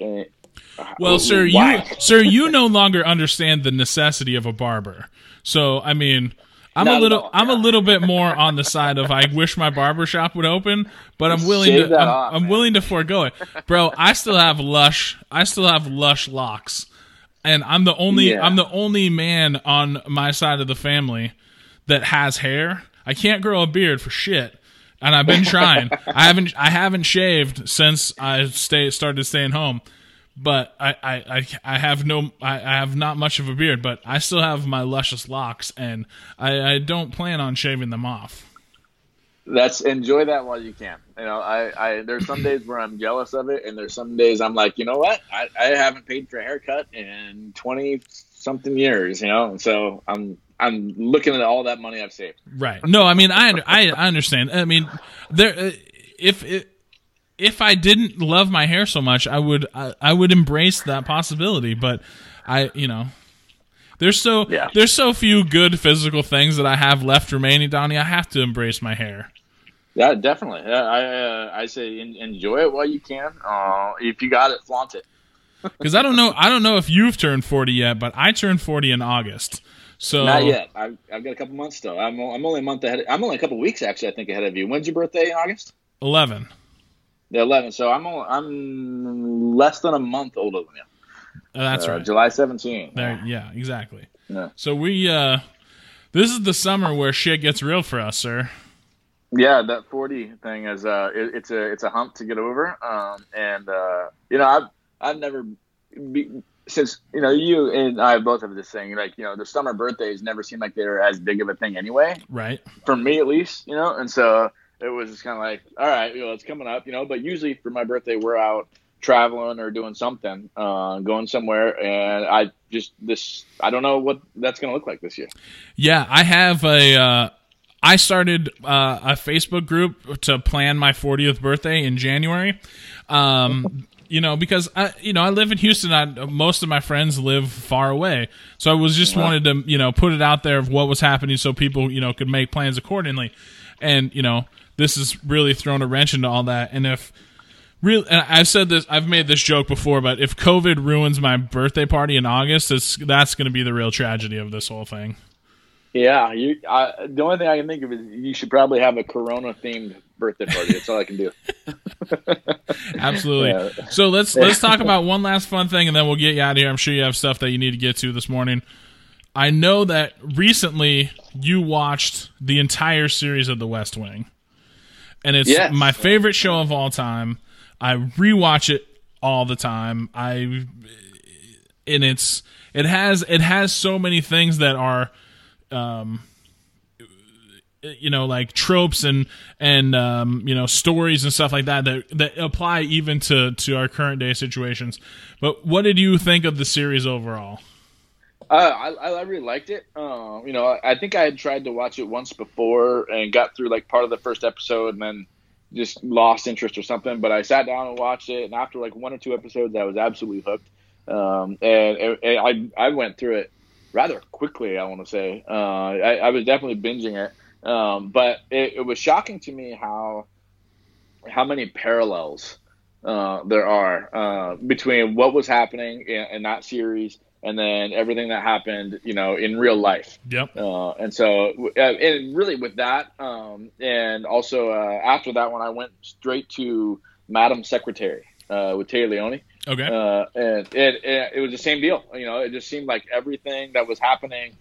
S2: Eh, well, sir, you sir, you no longer understand the necessity of a barber. So, I mean, I'm Not a little I'm a little bit more on the side of I wish my barber shop would open, but I'm willing Shave to I'm, off, I'm willing to forego it. Bro, I still have lush I still have lush locks. And I'm the only yeah. I'm the only man on my side of the family that has hair. I can't grow a beard for shit. And I've been trying. I haven't I haven't shaved since I stay started staying home but I, I, I have no I, I have not much of a beard, but I still have my luscious locks, and I, I don't plan on shaving them off.
S3: That's enjoy that while you can. You know, I, I there's some days where I'm jealous of it, and there's some days I'm like, you know what, I, I haven't paid for a haircut in twenty something years, you know, and so I'm I'm looking at all that money I've saved.
S2: Right. No, I mean I I, I understand. I mean there uh, if it if I didn't love my hair so much, I would I, I would embrace that possibility. But I, you know, there's so yeah. there's so few good physical things that I have left remaining, Donnie. I have to embrace my hair.
S3: Yeah, definitely. I uh, I say enjoy it while you can. Uh, if you got it, flaunt it.
S2: Because I don't know, I don't know if you've turned forty yet, but I turned forty in August. So
S3: Not yet. I've, I've got a couple months still. I'm, I'm only a month ahead. Of, I'm only a couple weeks actually. I think ahead of you. When's your birthday in August?
S2: eleven.
S3: The 11th. So I'm only, I'm less than a month older than you.
S2: Uh, that's
S3: Uh,
S2: right.
S3: July 17th.
S2: There, yeah, exactly.
S3: Yeah.
S2: So we, uh this is the summer where shit gets real for us, sir.
S3: Yeah, that 40 thing is uh, it, it's a it's a hump to get over. Um, and uh, you know, I've I've never be, since you know you and I both have this thing like you know the summer birthdays never seem like they're as big of a thing anyway
S2: Right.
S3: for me at least. You know, and so it was just kind of like all right, you know, it's coming up. You know, but usually for my birthday we're out traveling or doing something, uh, going somewhere, and I just this I don't know what that's gonna look like this year.
S2: Yeah, I have a. Uh, I started uh, a Facebook group to plan my 40th birthday in January. Um, you know, because I, you know, I live in Houston. I, most of my friends live far away, so I was just wanted to, you know, put it out there of what was happening, so people, you know, could make plans accordingly. And you know, this has really thrown a wrench into all that. And if real, and I've said this, I've made this joke before, but if COVID ruins my birthday party in August, it's, that's going to be the real tragedy of this whole thing.
S3: Yeah, you. I, the only thing I can think of is you should probably have a Corona themed birthday party. That's all I can do.
S2: Absolutely.
S3: Yeah.
S2: So let's let's talk about one last fun thing, and then we'll get you out of here. I'm sure you have stuff that you need to get to this morning. I know that recently you watched the entire series of The West Wing, and it's
S3: Yes.
S2: my favorite show of all time. I rewatch it all the time. I and it's it has it has so many things that are um you know like tropes and and um you know stories and stuff like that that that apply even to to our current day situations but what did you think of the series overall
S3: Uh, I, I really liked it. Um, you know, I, I think I had tried to watch it once before and got through like part of the first episode and then just lost interest or something. But I sat down and watched it, and after like one or two episodes, I was absolutely hooked. Um, and, and I I went through it rather quickly. I want to say uh, I, I was definitely binging it, um, but it, it was shocking to me how how many parallels uh, there are uh, between what was happening in, in that series and then everything that happened, you know, in real life.
S2: yep
S3: Uh, and so, uh, and really with that, um, and also uh, after that one, I went straight to Madam Secretary uh, with Téa Leoni.
S2: okay
S3: Uh, and it, it, it was the same deal. You know, it just seemed like everything that was happening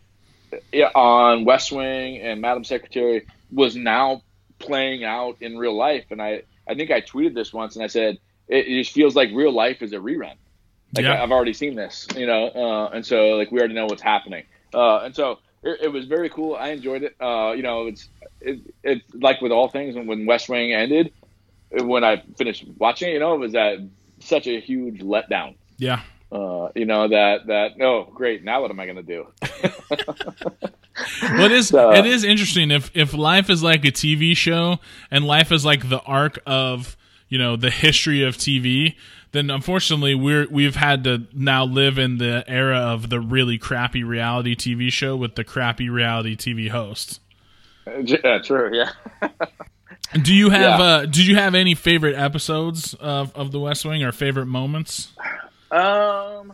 S3: on West Wing and Madam Secretary was now playing out in real life. And I, I think I tweeted this once and I said, it, it just feels like real life is a rerun. Like
S2: Yeah.
S3: I've already seen this, you know, uh, and so like we already know what's happening. Uh, and so it, it was very cool. I enjoyed it. Uh, you know, it's it, it's like with all things. When West Wing ended, when I finished watching it, you know, it was that such a huge letdown.
S2: yeah
S3: Uh, you know that that oh great now what am I gonna do?
S2: well, it is
S3: So-
S2: it is interesting if if life is like a TV show and life is like the arc of you know the history of TV, then unfortunately we're we've had to now live in the era of the really crappy reality TV show with the crappy reality TV host.
S3: yeah, true. Yeah.
S2: Do you have
S3: Yeah.
S2: uh did you have any favorite episodes of of The West Wing or favorite moments?
S3: Um,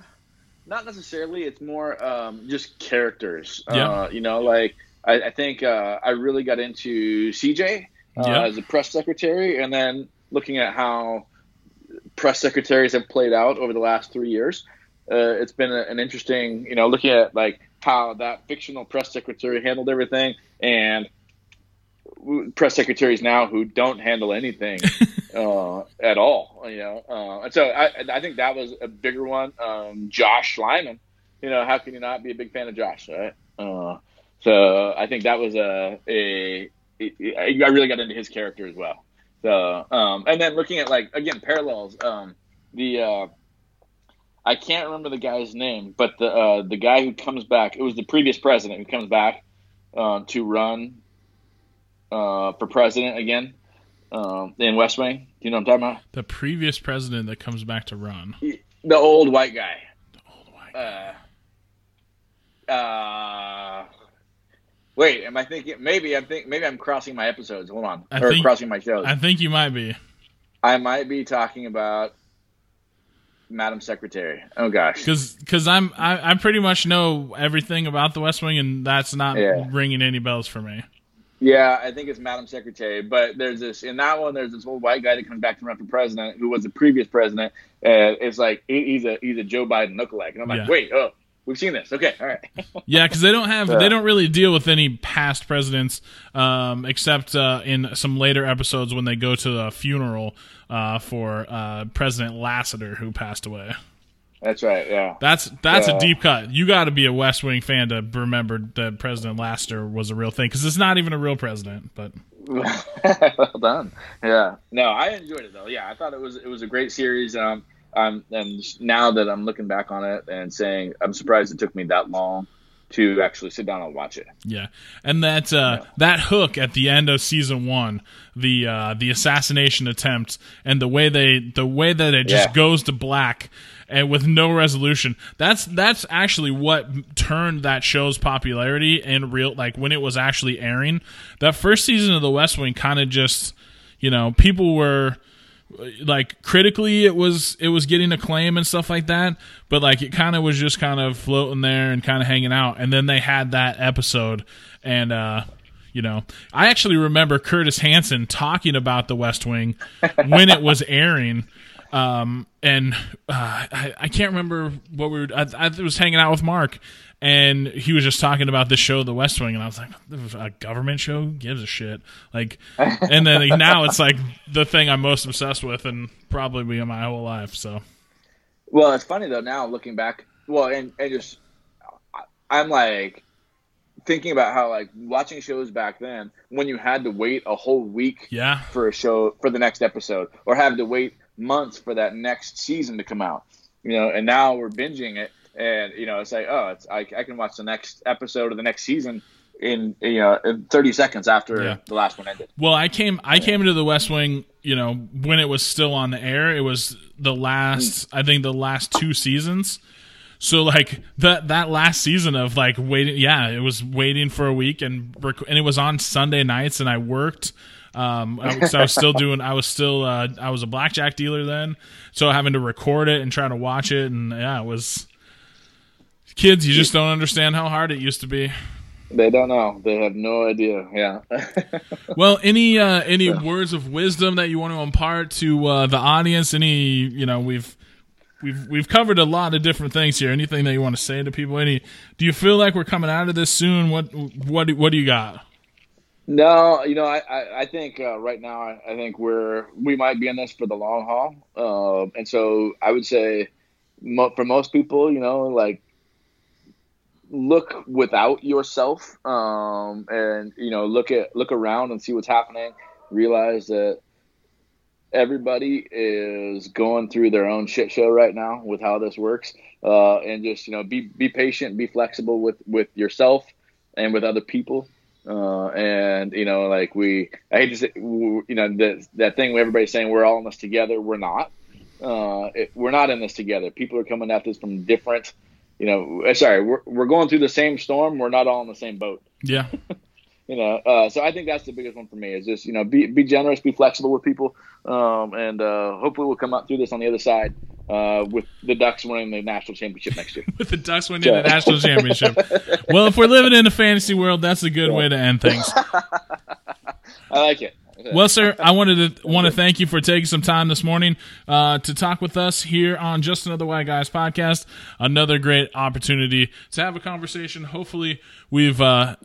S3: not necessarily. It's more um, just characters.
S2: Yeah.
S3: Uh, you know, like I, I think uh, I really got into CJ uh,
S2: Yeah.
S3: as a press secretary, and then looking at how press secretaries have played out over the last three years. Uh, it's been a, an interesting, you know, looking at like how that fictional press secretary handled everything, and press secretaries now who don't handle anything uh, at all. You know, uh, and so I, I think that was a bigger one. Um, Josh Lyman, you know, how can you not be a big fan of Josh, right? Uh, so I think that was a, a, a I really got into his character as well. So um, and then looking at like again parallels, um, the uh, I can't remember the guy's name, but the uh, the guy who comes back, it was the previous president who comes back uh, to run uh, for president again um, in West Wing. Do you know what I'm talking about?
S2: The previous president that comes back to run.
S3: The old white guy.
S2: The old white
S3: Uh, uh, wait, am I thinking? Maybe I'm think maybe I'm crossing my episodes. Hold on,
S2: I
S3: or
S2: think-
S3: crossing my shows.
S2: I think you might be.
S3: I might be talking about. Madam Secretary. Oh gosh.
S2: Because because I'm I, I pretty much know everything about the West Wing, and that's not
S3: Yeah.
S2: ringing any bells for me.
S3: Yeah, I think it's Madam Secretary. But there's this in that one. There's this old white guy that comes back to run for president, who was the previous president. And it's like he, he's a he's a Joe Biden lookalike, and I'm like,
S2: Yeah.
S3: wait, oh, we've seen this. Okay, all right.
S2: Yeah, because they don't have they don't really deal with any past presidents, um, except uh, in some later episodes when they go to the funeral uh, for uh, President Lassiter who passed away.
S3: That's right. Yeah.
S2: That's that's a deep cut. You got to be a West Wing fan to remember that President Lassiter was a real thing because it's not even a real president. But
S3: well done. Yeah. No, I enjoyed it though. Yeah, I thought it was it was a great series. Um, um, and now that I'm looking back on it and saying I'm surprised it took me that long to actually sit down and watch it.
S2: Yeah, and that uh, that hook at the end of season one, the uh, the assassination attempt, and the way they the way that it just
S3: Yeah.
S2: goes to black and with no resolution. That's that's actually what turned that show's popularity in real like when it was actually airing. That first season of The West Wing kind of just you know people were like critically it was it was getting acclaim and stuff like that but like it kind of was just kind of floating there and kind of hanging out and then they had that episode and uh you know i actually remember curtis hanson talking about the west wing when it was airing um and uh, I, I can't remember what we were I, I was hanging out with mark and he was just talking about this show the west wing and i was like a government show gives a shit like and then now it's like the thing i'm most obsessed with and probably be in my whole life so
S3: Well, it's funny though now looking back. Well, and and just I'm like thinking about how like watching shows back then when you had to wait a whole week
S2: yeah
S3: for a show for the next episode or have to wait months for that next season to come out. You know, and now we're binging it and you know, it's like, oh, it's I, I can watch the next episode of the next season in you know in 30 seconds after
S2: Yeah.
S3: the last one ended.
S2: Well, I came I came into the West Wing, you know, when it was still on the air. It was the last I think the last two seasons. So like that that last season of like waiting, yeah, it was waiting for a week and rec- and it was on Sunday nights and I worked. Um, I was, I was still doing. I was still. Uh, I was a blackjack dealer then, so having to record it and try to watch it, and yeah, it was. Kids, you just don't understand how hard it used to be.
S3: They don't know. They have no idea. Yeah.
S2: Well, any uh, any words of wisdom that you want to impart to uh, the audience? Any you know we've we've we've covered a lot of different things here. Anything that you want to say to people? Any? Do you feel like we're coming out of this soon? What what do- what do you got?
S3: No, you know, I, I, I think uh, right now, I, I think we're we might be in this for the long haul, um, and so I would say, mo- for most people, you know, like look without yourself, um, and you know, look at look around and see what's happening. Realize that everybody is going through their own shit show right now with how this works, uh, and just you know, be be patient, be flexible with with yourself and with other people uh, and you know, like we, I hate to say, you know, that that thing where everybody's saying we're all in this together. We're not. Uh, it, we're not in this together. People are coming at this from different. You know, uh, sorry, we're we're going through the same storm. We're not all in the same boat.
S2: Yeah,
S3: You know, uh, so I think that's the biggest one for me is just you know be be generous, be flexible with people, um, and uh, hopefully we'll come out through this on the other side uh, with the Ducks winning the national championship next year.
S2: with the Ducks winning the national championship. Well, if we're living in a fantasy world, that's a good way to end things.
S3: I like it.
S2: Well, sir, I wanted to want to thank you for taking some time this morning uh, to talk with us here on Just Another White Guys podcast. Another great opportunity to have a conversation. Hopefully, we've uh,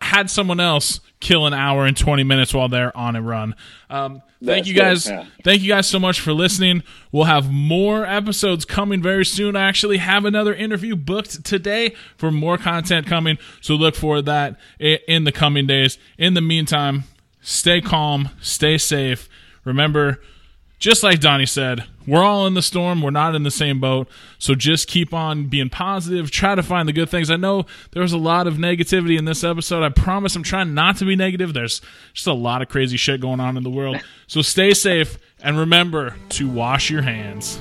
S2: had someone else kill an hour and twenty minutes while they're on a run. Um, thank
S3: That's
S2: you
S3: good,
S2: guys.
S3: yeah.
S2: Thank you guys so much for listening. We'll have more episodes coming very soon. I actually have another interview booked today for more content coming, so look for that in the coming days. In the meantime, stay calm, stay safe. Remember, just like Donnie said, we're all in the storm. We're not in the same boat. So just keep on being positive. Try to find the good things. I know there was a lot of negativity in this episode. I promise I'm trying not to be negative. There's just a lot of crazy shit going on in the world. So stay safe and remember to wash your hands.